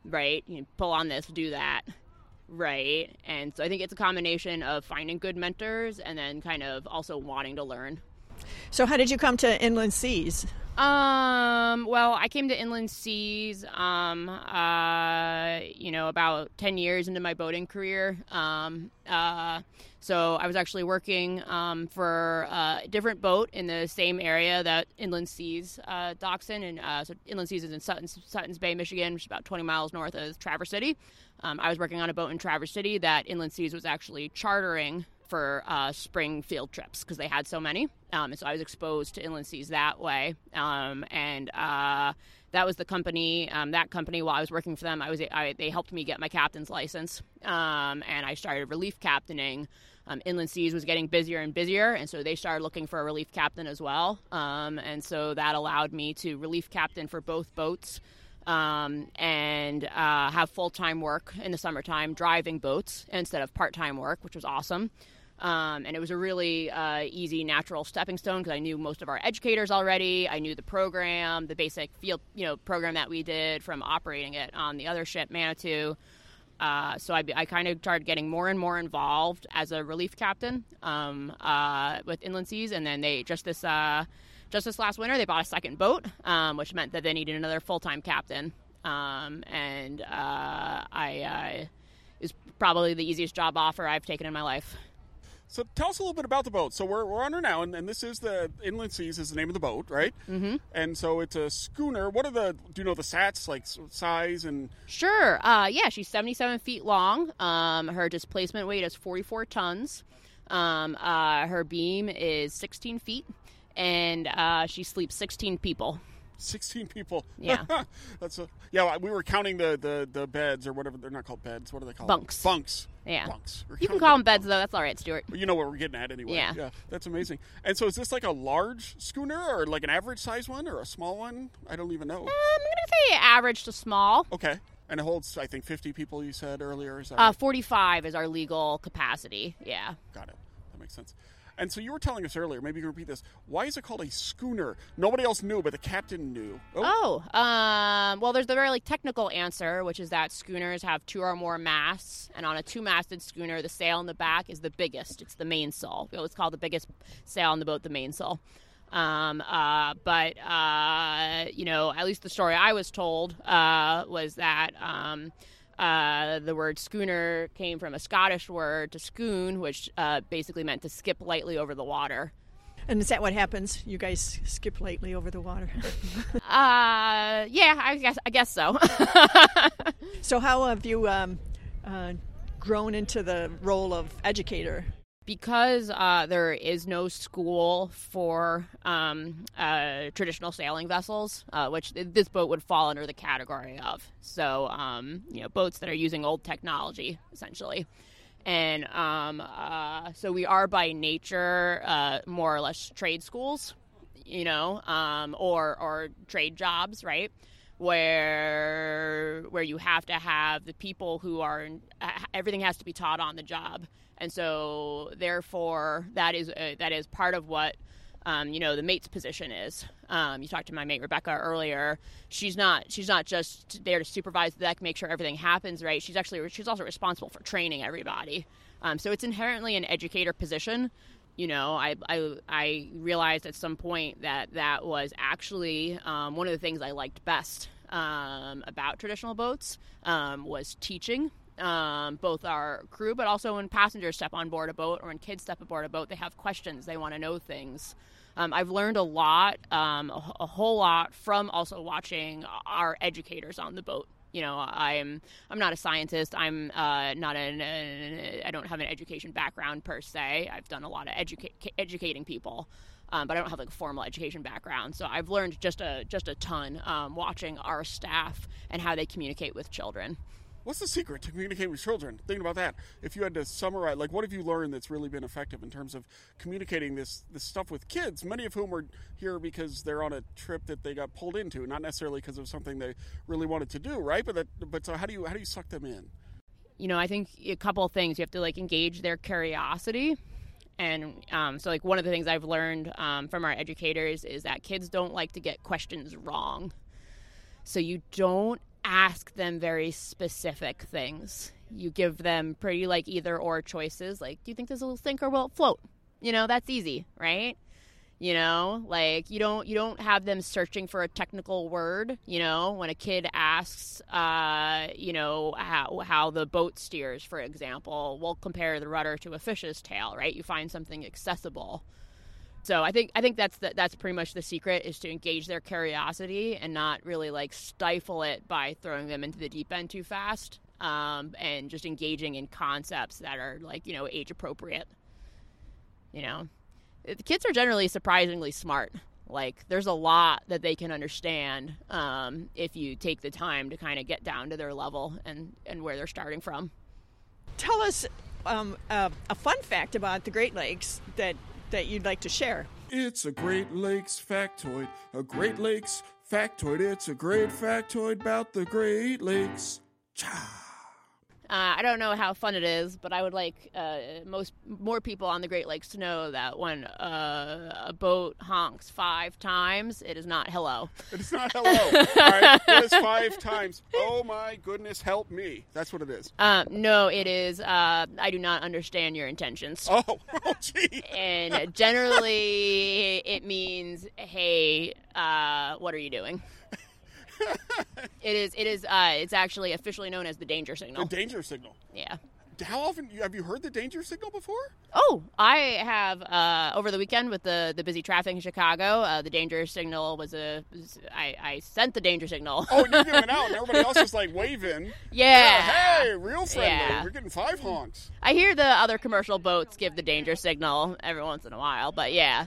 right? You pull on this, do that, right? And so I think it's a combination of finding good mentors and then kind of also wanting to learn. So, how did you come to Inland Seas? Um, well, I came to Inland Seas, um, uh, you know, about 10 years into my boating career. Um, uh, so I was actually working, um, for a different boat in the same area that Inland Seas, uh, docks in. And, uh, so Inland Seas is in Suttons, Suttons Bay, Michigan, which is about 20 miles north of Traverse City. Um, I was working on a boat in Traverse City that Inland Seas was actually chartering for uh, spring field trips because they had so many. Um, and so I was exposed to inland seas that way. Um, and uh, that was the company. Um, that company, while I was working for them, I was I, they helped me get my captain's license, um, and I started relief captaining. Um, inland seas was getting busier and busier, and so they started looking for a relief captain as well. Um, and so that allowed me to relief captain for both boats um, and uh, have full time work in the summertime driving boats instead of part time work, which was awesome. Um, and it was a really uh, easy, natural stepping stone because I knew most of our educators already. I knew the program, the basic field, you know, program that we did from operating it on the other ship, Manitou. Uh, so I, I kind of started getting more and more involved as a relief captain um, uh, with Inland Seas, and then they just this uh, just this last winter they bought a second boat, um, which meant that they needed another full time captain. Um, and uh, I uh, is probably the easiest job offer I've taken in my life. So tell us a little bit about the boat. So we're, we're on her now, and, and this is the Inland Seas is the name of the boat, right? Mm-hmm. And so it's a schooner. What are the do you know the sats like size and? Sure. Uh, yeah, she's 77 feet long. Um, her displacement weight is 44 tons. Um, uh, her beam is 16 feet, and uh, she sleeps 16 people. 16 people. Yeah. That's a, yeah, we were counting the, the, the beds or whatever. They're not called beds. What are they called? Bunks. Bunks. Yeah. Bunks. You can call them beds, though. That's all right, Stuart. You know what we're getting at anyway. Yeah. Yeah. That's amazing. And so is this like a large schooner or like an average size one or a small one? I don't even know. Um, I'm going to say average to small. Okay. And it holds, I think, 50 people, you said earlier. Is that Uh, right? 45 is our legal capacity. Yeah. Got it. That makes sense. And so you were telling us earlier, maybe you can repeat this. Why is it called a schooner? Nobody else knew, but the captain knew. Oh, um, well, there's the very like technical answer, which is that schooners have two or more masts, and on a two-masted schooner, the sail in the back is the biggest. It's the mainsail. We always call the biggest sail on the boat the mainsail. Um, uh, but uh, you know, at least the story I was told uh, was that. Um, uh, the word schooner came from a Scottish word to schoon, which uh, basically meant to skip lightly over the water. And is that what happens? You guys skip lightly over the water. Uh, yeah, I guess I guess so. so, how have you um, uh, grown into the role of educator? Because uh, there is no school for um, uh, traditional sailing vessels, uh, which this boat would fall under the category of. So, um, you know, boats that are using old technology, essentially. And um, uh, so we are by nature uh, more or less trade schools, you know, um, or or trade jobs, right? Where where you have to have the people who are everything has to be taught on the job and so therefore that is uh, that is part of what um, you know the mate's position is. Um, you talked to my mate Rebecca earlier. She's not she's not just there to supervise the deck, make sure everything happens right. She's actually she's also responsible for training everybody. Um, so it's inherently an educator position. You know, I, I, I realized at some point that that was actually um, one of the things I liked best um, about traditional boats um, was teaching um, both our crew, but also when passengers step on board a boat or when kids step aboard a boat, they have questions, they want to know things. Um, I've learned a lot, um, a, a, whole lot from also watching our educators on the boat. You know, I'm I'm not a scientist. I'm uh, not an, uh, I don't have an education background per se. I've done a lot of educa- educating people. Um, but I don't have like a formal education background. So I've learned just a just a ton um, watching our staff and how they communicate with children. What's the secret to communicating with children? Thinking about that, if you had to summarize, like, what have you learned that's really been effective in terms of communicating this this stuff with kids? Many of whom are here because they're on a trip that they got pulled into, not necessarily because of something they really wanted to do, right? But that, but so how do you how do you suck them in? You know, I think a couple of things. You have to like engage their curiosity. And um, so, like, one of the things I've learned um, from our educators is that kids don't like to get questions wrong. So, you don't ask them very specific things. You give them pretty like either or choices. Like, do you think this will sink or will it float? You know, that's easy, right? You know, like you don't you don't have them searching for a technical word. You know, when a kid asks, uh, you know, how how the boat steers, for example, we'll compare the rudder to a fish's tail, right? You find something accessible. So I think I think that's the, that's pretty much the secret is to engage their curiosity and not really like stifle it by throwing them into the deep end too fast, um, and just engaging in concepts that are like you know age appropriate. you know, the kids are generally surprisingly smart. Like, there's a lot that they can understand um, if you take the time to kind of get down to their level and, and where they're starting from. Tell us um, uh, a fun fact about the Great Lakes that, that you'd like to share. It's a Great Lakes factoid, a Great Lakes factoid. It's a great factoid about the Great Lakes. Cha. Uh, I don't know how fun it is, but I would like uh, most more people on the Great Lakes to know that when uh, a boat honks five times, it is not hello. It's not hello. All right, it is five times. Oh my goodness, help me. That's what it is. Um, no, it is. Uh, I do not understand your intentions. Oh, oh gee. And generally, it means, "Hey, uh, what are you doing?" It is. It is. Uh, it's actually officially known as the danger signal. The danger signal. yeah. How often have you heard the danger signal before? Oh, I have uh, over the weekend with the, the busy traffic in Chicago. Uh, the danger signal was a. Was, I, I sent the danger signal. Oh, and you're giving out, and everybody else is like waving. Yeah. hey, real friendly. Yeah. We're getting five honks. I hear the other commercial boats give the danger signal every once in a while, but yeah.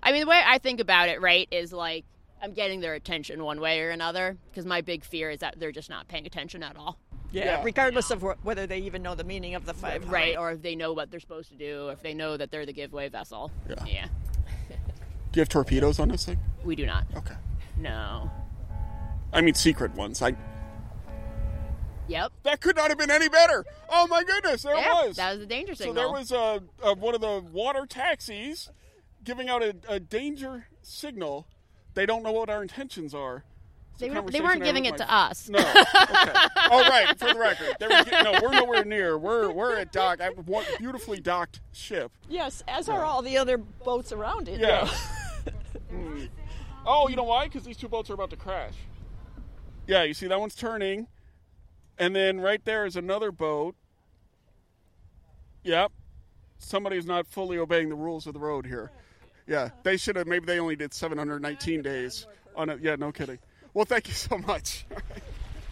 I mean, the way I think about it, right, is like I'm getting their attention one way or another because my big fear is that they're just not paying attention at all. Yeah, Yeah. regardless of wh- whether they even know the meaning of the five. Right, or if they know what they're supposed to do, or if they know that they're the giveaway vessel. Yeah. Yeah. Do you have torpedoes on this thing? We do not. Okay. No. I mean, secret ones. I. Yep. That could not have been any better. Oh my goodness, there Yeah, it was. that was the danger signal. So there was uh, uh, one of the water taxis giving out a, a danger signal. They don't know what our intentions are. They, were, they, weren't giving it with to us. No. Okay. oh right, for the record, they were, get- no, we're nowhere near. We're we're at dock. I have one beautifully docked ship. Yes, as are all the other boats around it. Yeah. though. Hmm. Oh, you know why? Because these two boats are about to crash. Yeah, you see that one's turning, and then right there is another boat. Yep. Somebody's not fully obeying the rules of the road here. Yeah, they should have. Maybe they only did 719 days on it. Yeah, no kidding. Well, thank you so much.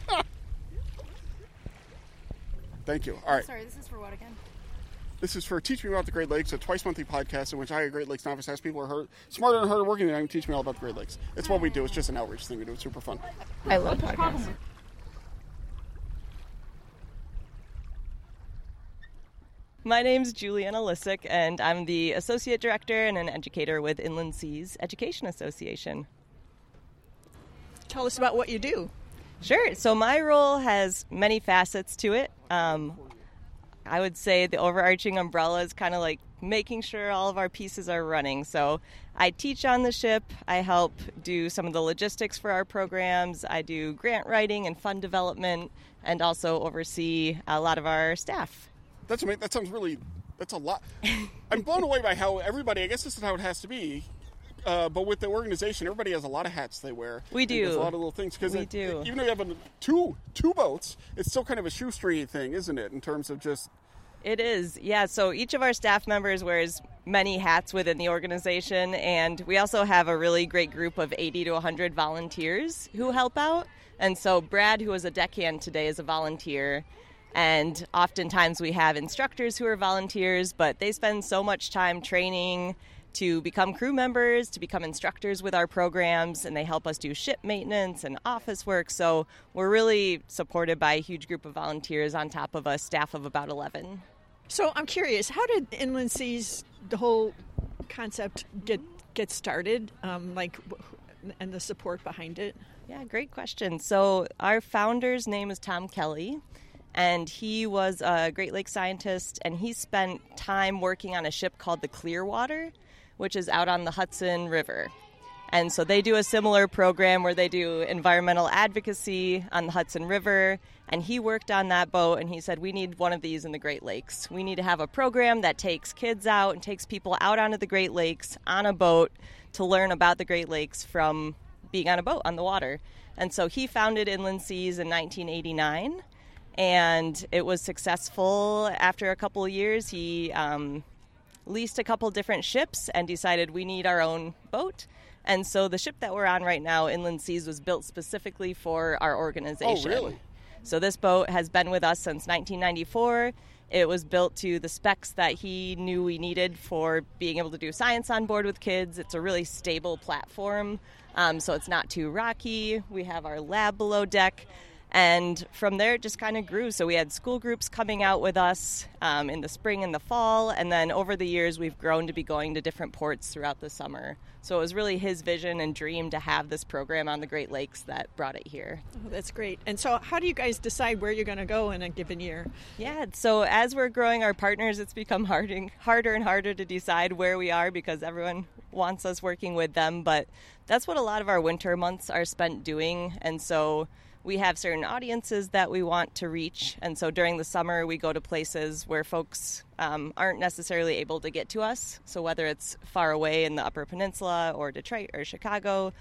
thank you. All right. Sorry, this is for what again? This is for Teach Me About the Great Lakes, a twice monthly podcast in which I, a Great Lakes novice, ask people who are hard, smarter and harder working than I am to teach me all about the Great Lakes. It's what we do. It's just an outreach thing we do. It's super fun. I love podcasts. My name's Juliana Lissick, and I'm the Associate Director and an educator with Inland Seas Education Association. Tell us about what you do. Sure. So, my role has many facets to it. Um, I would say the overarching umbrella is kind of like making sure all of our pieces are running. So, I teach on the ship, I help do some of the logistics for our programs, I do grant writing and fund development, and also oversee a lot of our staff. That's amazing. That sounds really. That's a lot. I'm blown away by how everybody. I guess this is how it has to be. Uh, but with the organization, everybody has a lot of hats they wear. We do. a lot of little things because We do. even though you have a, two two boats, it's still kind of a shoestring thing, isn't it? In terms of just It is, yeah. So each of our staff members wears many hats within the organization, and we also have a really great group of 80 to 100 volunteers who help out. And so Brad, who is a deckhand today, is a volunteer. And oftentimes we have instructors who are volunteers, but they spend so much time training to become crew members, to become instructors with our programs, and they help us do ship maintenance and office work. So we're really supported by a huge group of volunteers on top of a staff of about 11. So I'm curious, how did Inland Seas, the whole concept, get get started? Um, like, and the support behind it. Yeah, great question. So, our founder's name is Tom Kelly, and he was a Great Lakes scientist, and he spent time working on a ship called the Clearwater, which is out on the Hudson River. And so they do a similar program where they do environmental advocacy on the Hudson River. And he worked on that boat and he said, We need one of these in the Great Lakes. We need to have a program that takes kids out and takes people out onto the Great Lakes on a boat to learn about the Great Lakes from being on a boat on the water. And so he founded Inland Seas in 1989. And it was successful after a couple of years. He um, leased a couple different ships and decided we need our own boat. And so the ship that we're on right now, Inland Seas, was built specifically for our organization. Oh, really? So this boat has been with us since 1994. It was built to the specs that he knew we needed for being able to do science on board with kids. It's a really stable platform, um, so it's not too rocky. We have our lab below deck. And from there, it just kind of grew. So we had school groups coming out with us um, in the spring and the fall. And then over the years, we've grown to be going to different ports throughout the summer. So it was really his vision and dream to have this program on the Great Lakes that brought it here. Oh, that's great. And so, how do you guys decide where you're going to go in a given year? Yeah, so as we're growing our partners, it's become harder, harder and harder to decide where we are because everyone wants us working with them. But that's what a lot of our winter months are spent doing. And so, we have certain audiences that we want to reach. And so during the summer, we go to places where folks um, aren't necessarily able to get to us. So whether it's far away in the Upper Peninsula or Detroit or Chicago.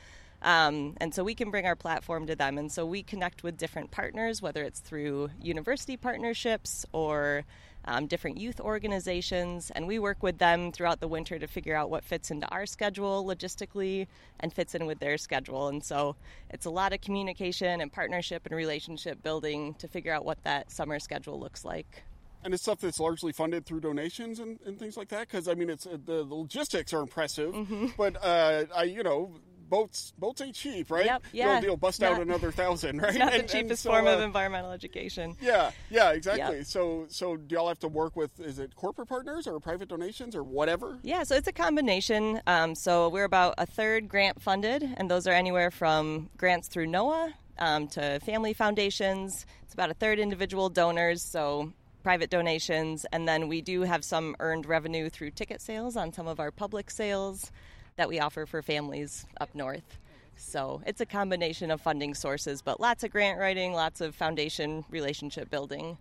Um, and so we can bring our platform to them. And so we connect with different partners, whether it's through university partnerships or um, different youth organizations, and we work with them throughout the winter to figure out what fits into our schedule logistically and fits in with their schedule. And so it's a lot of communication and partnership and relationship building to figure out what that summer schedule looks like. And it's stuff that's largely funded through donations and, and things like that. Because I mean, it's uh, the, the, logistics are impressive, mm-hmm. but uh, I, you know, boats boats ain't cheap, right? Yep, yeah. You'll, bust not, out another thousand, right? Not and, the cheapest so, form uh, of environmental education. Yeah, yeah, exactly. Yep. So so do y'all have to work with is it corporate partners or private donations or whatever? Yeah, so it's a combination. Um, so we're about a third grant funded, and those are anywhere from grants through NOAA um, to family foundations. It's about a third individual donors. So private donations, and then we do have some earned revenue through ticket sales on some of our public sales that we offer for families up north. So it's a combination of funding sources, but lots of grant writing, lots of foundation relationship building.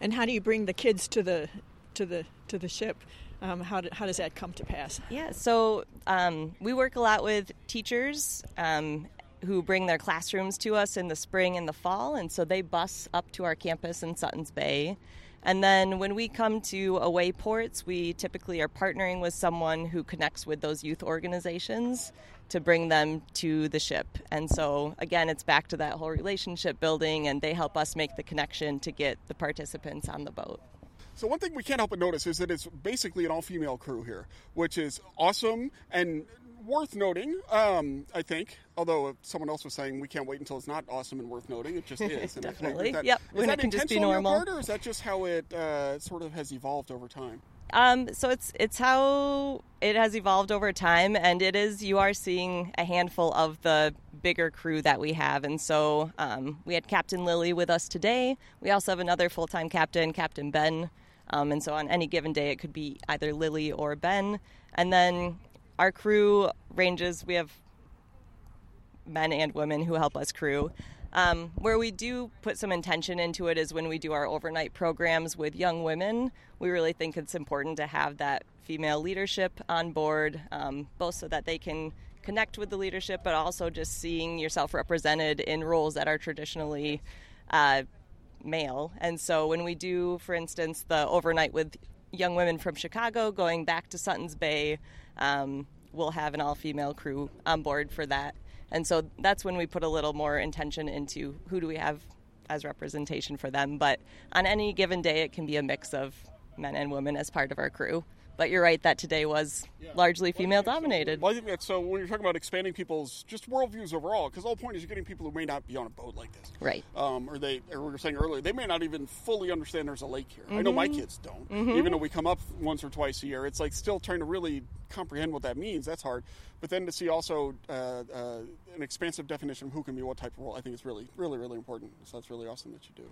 And how do you bring the kids to the to the to the ship? Um, how, do, how does that come to pass? Yeah, so um, we work a lot with teachers um, who bring their classrooms to us in the spring and the fall, and so they bus up to our campus in Suttons Bay. And then when we come to away ports, we typically are partnering with someone who connects with those youth organizations to bring them to the ship. And so, again, it's back to that whole relationship building, and they help us make the connection to get the participants on the boat. So one thing we can't help but notice is that it's basically an all-female crew here, which is awesome and worth noting, um, I think. Although someone else was saying we can't wait until it's not awesome and worth noting, it just is. Definitely. That, yep. Is that it can just be normal, part, or is that just how it uh, sort of has evolved over time? Um, so it's it's how it has evolved over time, and it is you are seeing a handful of the bigger crew that we have, and so um, we had Captain Lily with us today. We also have another full time captain, Captain Ben, um, and so on any given day it could be either Lily or Ben, and then our crew ranges. We have men and women who help us crew. Um, where we do put some intention into it is when we do our overnight programs with young women. We really think it's important to have that female leadership on board, um, both so that they can connect with the leadership, but also just seeing yourself represented in roles that are traditionally uh, male. And so when we do, for instance, the overnight with young women from Chicago going back to Suttons Bay, um, we'll have an all female crew on board for that. And so that's when we put a little more intention into who do we have as representation for them. But on any given day, it can be a mix of men and women as part of our crew. But you're right that today was yeah. largely female dominated. Well, I think that's so. When you're talking about expanding people's just worldviews overall, because the whole point is you're getting people who may not be on a boat like this, right? Um, or they, or we were saying earlier, they may not even fully understand there's a lake here. Mm-hmm. I know my mm-hmm. kids don't, mm-hmm. even though we come up once or twice a year. It's like still trying to really comprehend what that means. That's hard. But then to see also uh, uh, an expansive definition of who can be what type of role, I think it's really, really, really important. So that's really awesome that you do.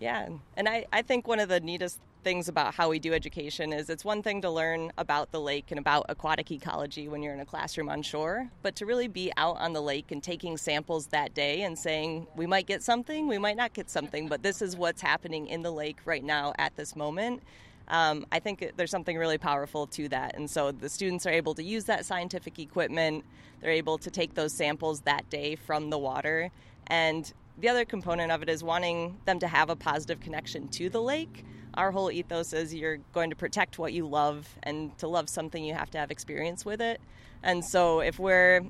Yeah, and I, I think one of the neatest things about how we do education is it's one thing to learn about the lake and about aquatic ecology when you're in a classroom on shore, but to really be out on the lake and taking samples that day and saying, we might get something, we might not get something, but this is what's happening in the lake right now at this moment. Um, I think there's something really powerful to that. And so the students are able to use that scientific equipment, they're able to take those samples that day from the water. And the other component of it is wanting them to have a positive connection to the lake. Our whole ethos is you're going to protect what you love, and to love something, you have to have experience with it. And so, if we're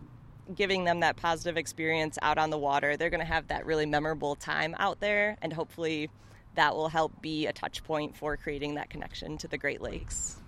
giving them that positive experience out on the water, they're going to have that really memorable time out there, and hopefully, that will help be a touch point for creating that connection to the Great Lakes.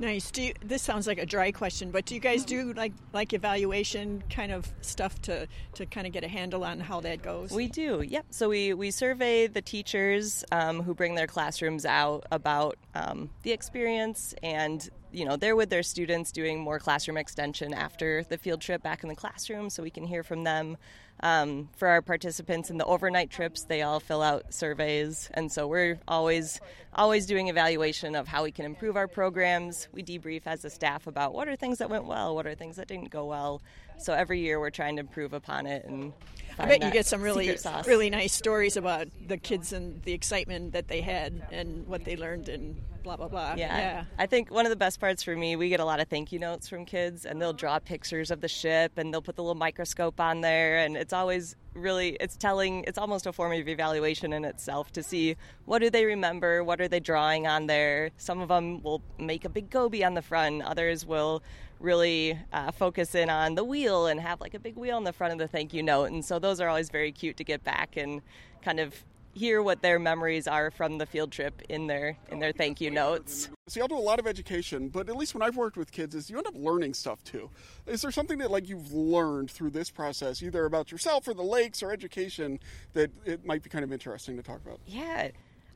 Nice. Do you, this sounds like a dry question, but do you guys do like like evaluation kind of stuff to to kind of get a handle on how that goes? We do. Yep. So we we survey the teachers um, who bring their classrooms out about um, the experience, and you know they're with their students doing more classroom extension after the field trip back in the classroom, so we can hear from them. Um, for our participants in the overnight trips, they all fill out surveys, and so we're always always doing evaluation of how we can improve our programs. We debrief as a staff about what are things that went well, what are things that didn't go well. So every year we're trying to improve upon it and. I bet you get some really really nice stories about the kids and the excitement that they had and what they learned and blah blah blah. Yeah. yeah. I think one of the best parts for me, we get a lot of thank you notes from kids and they'll draw pictures of the ship and they'll put the little microscope on there and it's always really it's telling it's almost a form of evaluation in itself to see what do they remember, what are they drawing on there. Some of them will make a big goby on the front, others will really uh, focus in on the wheel and have like a big wheel on the front of the thank you note. And so those are always very cute to get back and kind of hear what their memories are from the field trip in their in their thank you notes. See, I'll do a lot of education, but at least when I've worked with kids, is you end up learning stuff too. Is there something that like you've learned through this process, either about yourself or the lakes or education, that it might be kind of interesting to talk about? Yeah,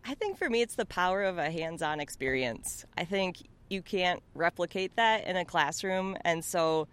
I think for me, it's the power of a hands-on experience. I think you can't replicate that in a classroom, and so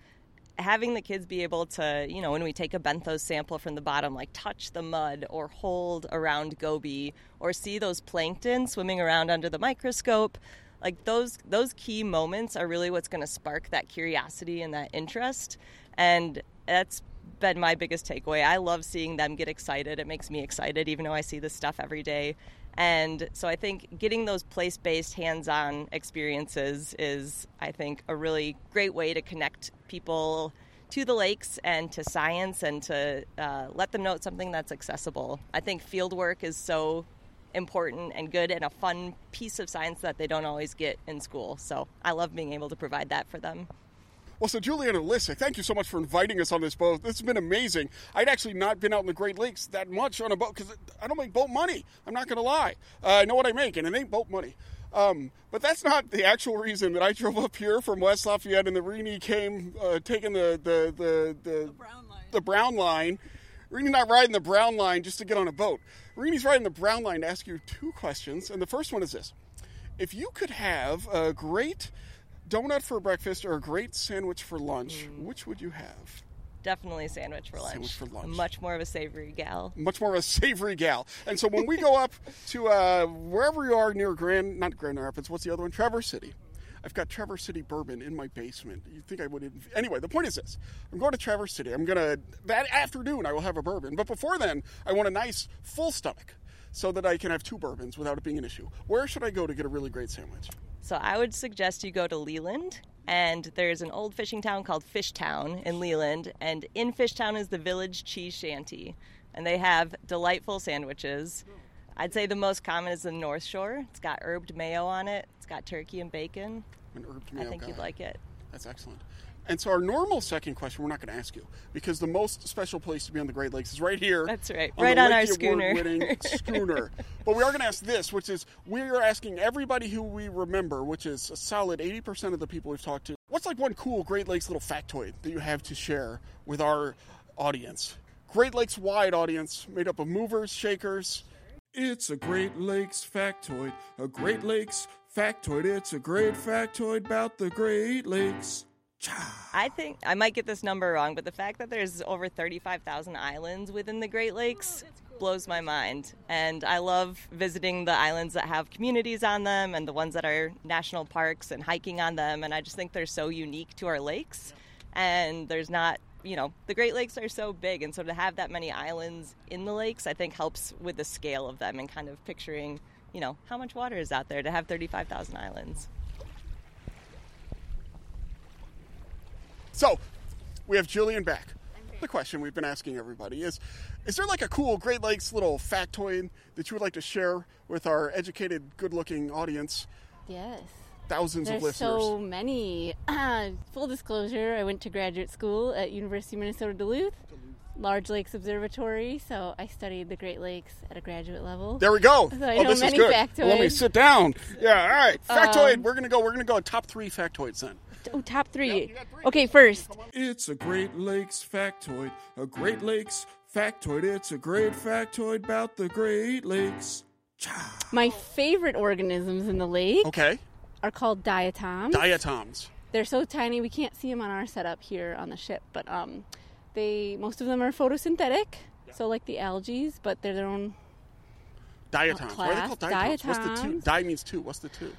having the kids be able to, you know, when we take a benthos sample from the bottom, like touch the mud or hold a round goby or see those plankton swimming around under the microscope, like those those key moments are really what's going to spark that curiosity and that interest. And that's been my biggest takeaway. I love seeing them get excited. It makes me excited, even though I see this stuff every day. And so I think getting those place based, hands on experiences is, I think, a really great way to connect people to the lakes and to science and to uh, let them know it's something that's accessible. I think field work is so important and good and a fun piece of science that they don't always get in school. So I love being able to provide that for them. Well, so Juliana Lissick, thank you so much for inviting us on this boat. This has been amazing. I'd actually not been out in the Great Lakes that much on a boat because I don't make boat money. I'm not going to lie. Uh, I know what I make, and it ain't boat money. Um, but that's not the actual reason that I drove up here from West Lafayette and the Renie came uh, taking the the the, the, the brown line. The brown line. Renie's not riding the brown line just to get on a boat. Renie's riding the brown line to ask you two questions, and the first one is this: If you could have a great donut for breakfast or a great sandwich for lunch, mm. which would you have? Definitely sandwich for lunch. Sandwich for lunch. Much more of a savory gal. Much more of a savory gal. And so when we go up to uh, wherever you are near Grand, not Grand Rapids, what's the other one? Traverse City. I've got Traverse City bourbon in my basement. You think I would? Anyway, the point is this: I'm going to Traverse City. I'm gonna that afternoon. I will have a bourbon, but before then, I want a nice full stomach so that I can have two bourbons without it being an issue. Where should I go to get a really great sandwich? So I would suggest you go to Leland, and there's an old fishing town called Fishtown in Leland, and in Fishtown is the Village Cheese Shanty, and they have delightful sandwiches. I'd say the most common is the North Shore. It's got herbed mayo on it. It's got turkey and bacon. An herbed mayo. I think guy. you'd like it. That's excellent. And so our normal second question, we're not going to ask you because the most special place to be on the Great Lakes is right here. That's right, on right on our schooner. schooner. But we are going to ask this, which is we are asking everybody who we remember, which is a solid 80% of the people we've talked to. What's like one cool Great Lakes little factoid that you have to share with our audience? Great Lakes wide audience made up of movers, shakers. It's a Great Lakes factoid, a Great Lakes factoid. It's a great factoid about the Great Lakes. I think I might get this number wrong, but the fact that there's over 35,000 islands within the Great Lakes oh, blows my mind. And I love visiting the islands that have communities on them and the ones that are national parks and hiking on them. And I just think they're so unique to our lakes. And there's not, you know, the Great Lakes are so big. And so to have that many islands in the lakes, I think helps with the scale of them and kind of picturing, you know, how much water is out there to have 35,000 islands. So, we have Jillian back. The question we've been asking everybody is Is there like a cool Great Lakes little factoid that you would like to share with our educated, good looking audience? Yes. Thousands There's of listeners. so many. full disclosure I went to graduate school at University of Minnesota Duluth. Large Lakes Observatory, so I studied the Great Lakes at a graduate level. There we go. So I oh, know this many is good. factoids. Let me sit down. Yeah, all right. Factoid. Um, we're gonna go. We're gonna go top three factoids then. Oh, top three. Okay, first, It's a Great Lakes factoid. A Great Lakes factoid. It's a great factoid about the Great Lakes. my favorite organisms in the lake Okay. are called diatoms. Diatoms. They're so tiny we can't see them on our setup here on the ship, but um, they most of them are photosynthetic, so like the algae, but they're their own. Diatoms. Why are they called diatoms? What's the two? Di means two. What's the two?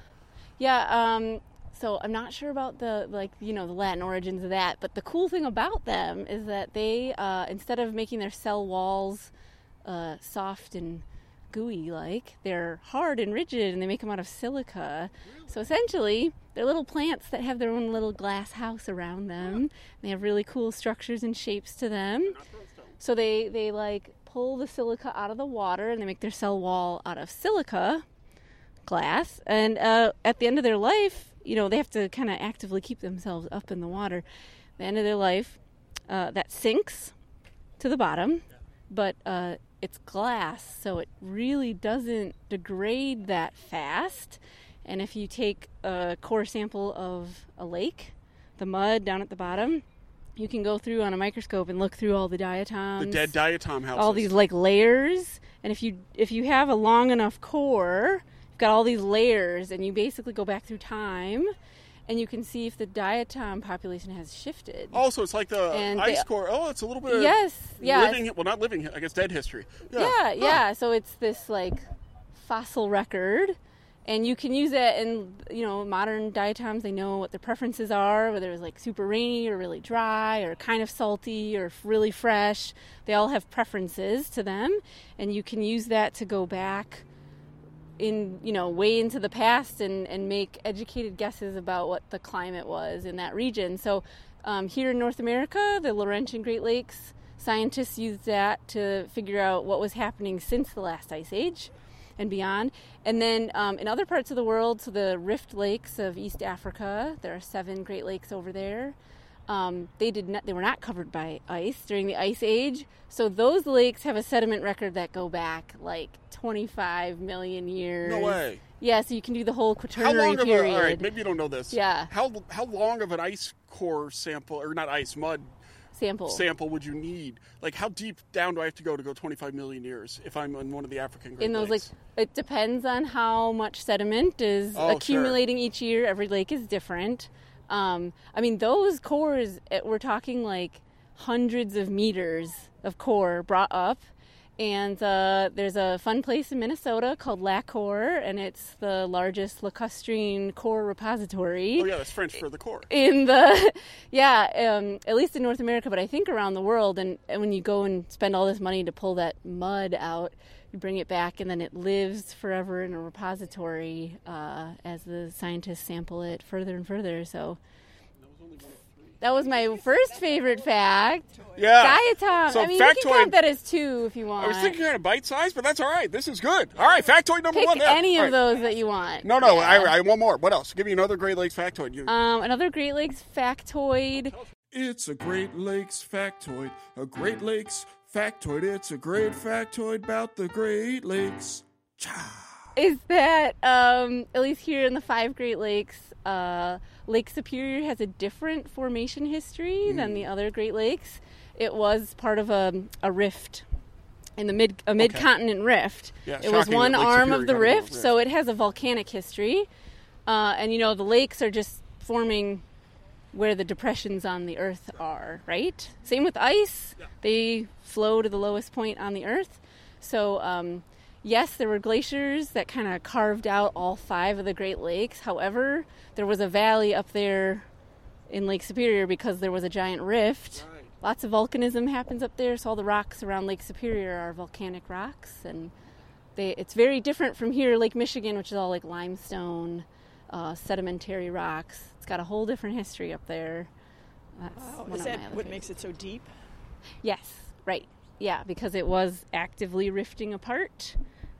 Yeah. Um, so I'm not sure about the like you know the Latin origins of that, but the cool thing about them is that they uh, instead of making their cell walls uh, soft and gooey like. They're hard and rigid and they make them out of silica. So essentially they're little plants that have their own little glass house around them. They have really cool structures and shapes to them. So they they like pull the silica out of the water and they make their cell wall out of silica glass. And uh, at the end of their life you know they have to kind of actively keep themselves up in the water. At the end of their life uh, that sinks to the bottom but uh, it's glass so it really doesn't degrade that fast. And if you take a core sample of a lake the mud down at the bottom you can go through on a microscope and look through all the diatoms. The dead diatom houses. all these like layers. And if you if you have a long enough core you've got all these layers and you basically go back through time and you can see if the diatom population has shifted Oh, so it's like the And ice they- core. Oh, it's a little bit. Yes, yeah, Living, well, not living. I guess dead history. Yeah. yeah Huh. yeah so it's this like fossil record and you can use it. in you know modern diatoms they know what their preferences are whether it's like super rainy or really dry or kind of salty or really fresh they all have preferences to them and you can use that to go back in you know way into the past and and make educated guesses about what the climate was in that region. So um, here in north america the laurentian great lakes scientists used that to figure out what was happening since the last ice age and beyond. And then um, in other parts of the world so the rift lakes of east africa there are seven great lakes over there um, they did not they were not covered by ice during the ice age so those lakes have a sediment record that go back like 25 million years No way. yeah so you can do the whole How quaternary long of a? period All right, maybe you don't know this. Yeah. How how long of an ice core sample, or not ice mud sample sample, would you need? Like, how deep down do I have to go to go 25 million years if I'm in one of the African in those Lakes? like it depends on how much sediment is Oh, sure. accumulating each year every lake is different um, i mean those cores eh, we're talking like hundreds of meters of core brought up. And uh, there's a fun place in minnesota called LacCore and it's the largest lacustrine core repository. Oh yeah, that's French for the core. in the yeah um, at least in north america but i think around the world. And, and when you go and spend all this money to pull that mud out you bring it back and then it lives forever in a repository uh, as the scientists sample it further and further so that was my first favorite fact. Yeah. Diatom. So I mean, you can factoid- count that as two if you want. I was thinking kind of bite size, but that's all right. This is good. All right, factoid number Pick one. There. any All of right. those that you want. No, no, Yeah. I, I one more. What else? Give me another Great Lakes factoid. You. Um, another Great Lakes factoid. It's a Great Lakes factoid. A Great Lakes factoid. It's a great factoid about the Great Lakes. Cha. is that um, at least here in the five Great Lakes, uh, Lake Superior has a different formation history than Mm. the other Great Lakes. It was part of a, a rift in the mid a mid continent rift. Yeah, it was one arm Superior of the a rift, so it has a volcanic history. Uh, and you know the lakes are just forming where the depressions on the earth are, right? Same with ice. They flow to the lowest point on the earth. So, um, yes, there were glaciers that kind of carved out all five of the Great Lakes. However, there was a valley up there in Lake Superior because there was a giant rift. Lots of volcanism happens up there, so all the rocks around Lake Superior are volcanic rocks, and they, it's very different from here, Lake Michigan, which is all like limestone, uh, sedimentary rocks. It's got a whole different history up there. That's Wow, one is of that what favorites. makes it so deep? Yes, right. Yeah, because it was actively rifting apart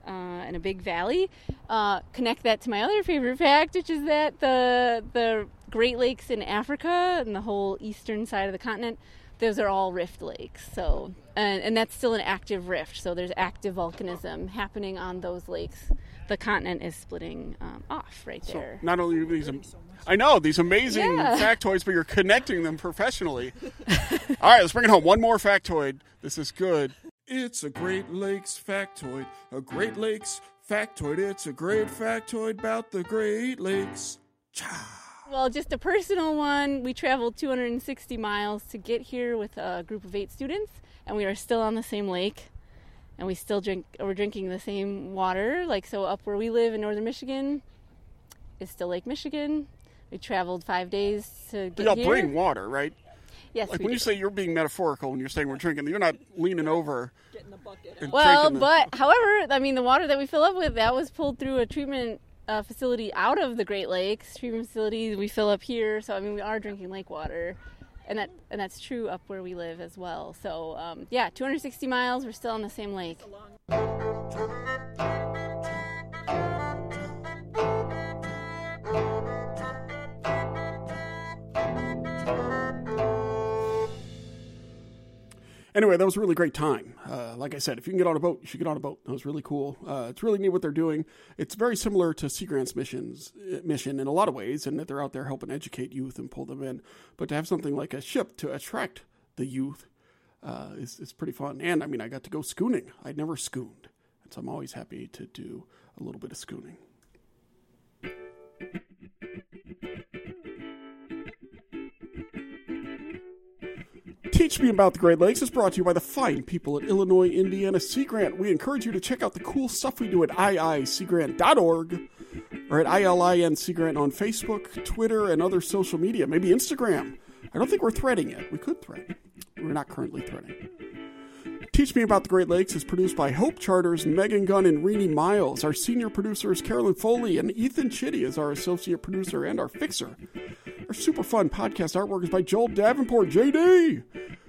uh, in a big valley. Uh, connect that to my other favorite fact, which is that the the Great Lakes in Africa and the whole eastern side of the continent, those are all rift lakes. So, and, and that's still an active rift. So there's active volcanism happening on those lakes. The continent is splitting um, off right So there. not only are these, am- I know these amazing Yeah. factoids, but you're connecting them professionally. All right, let's bring it home. One more factoid. This is good. It's a Great Lakes factoid. A Great Lakes factoid. It's a great factoid about the Great Lakes. Cha. Well, just a personal one. We traveled 260 miles to get here with a group of eight students, and we are still on the same lake, and we still drink. We're drinking the same water. Like so, up where we live in northern Michigan is still Lake Michigan. We traveled five days to get Y'all here. bring water, right? Yes, Like we when you say you're being metaphorical when you're saying we're drinking, you're not leaning over. getting the and Well, drinking the- but however, I mean, the water that we fill up with that was pulled through a treatment uh, facility out of the Great Lakes treatment facility. We fill up here, so I mean, we are drinking lake water, and that and that's true up where we live as well. So um, yeah, 260 miles. We're still on the same lake. Anyway, that was a really great time. Uh, like I said, if you can get on a boat, you should get on a boat. That was really cool. Uh, it's really neat what they're doing. It's very similar to Sea Grant's missions uh, mission in a lot of ways, and that they're out there helping educate youth and pull them in. But to have something like a ship to attract the youth uh, is is pretty fun. And I mean, I got to go schooning. I'd never schooned, and so I'm always happy to do a little bit of schooning. Teach Me About the Great Lakes is brought to you by the fine people at Illinois Indiana Sea Grant. We encourage you to check out the cool stuff we do at iiseagrant.org or at ILIN Sea Grant on Facebook, Twitter, and other social media, maybe Instagram. I don't think we're threading yet. We could thread. We're not currently threading. Teach Me About the Great Lakes is produced by Hope Charters, Megan Gunn, and Renie Miles. Our senior producer is Carolyn Foley, and Ethan Chitty is our associate producer and our fixer. Our super fun podcast artwork is by Joel Davenport, JD.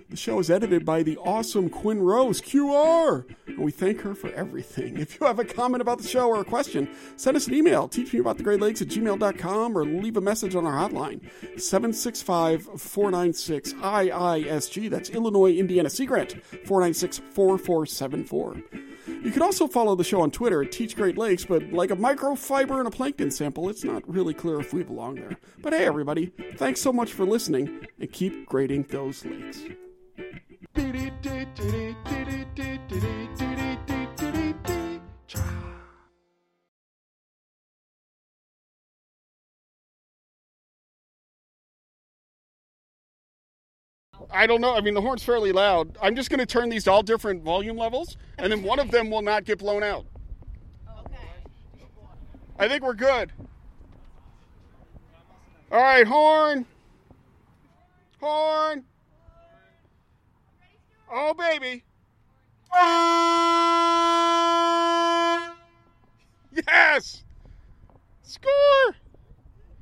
The show is edited by the awesome Quinn Rose, QR. And we thank her for everything. If you have a comment about the show or a question, send us an email, teachmeaboutthegreatlakes at gmail.com, or leave a message on our hotline, 765-496-IISG. That's Illinois Indiana Sea Grant, 496-4474. You can also follow the show on Twitter at Teach Great Lakes, but like a microfiber and a plankton sample, it's not really clear if we belong there. But hey, everybody, thanks so much for listening, and keep grading those lakes. I don't know. I mean, the horn's fairly loud. I'm just going to turn these to all different volume levels, and then one of them will not get blown out. Okay. I think we're good. All right, horn. Horn. Oh, baby. Yes. Score.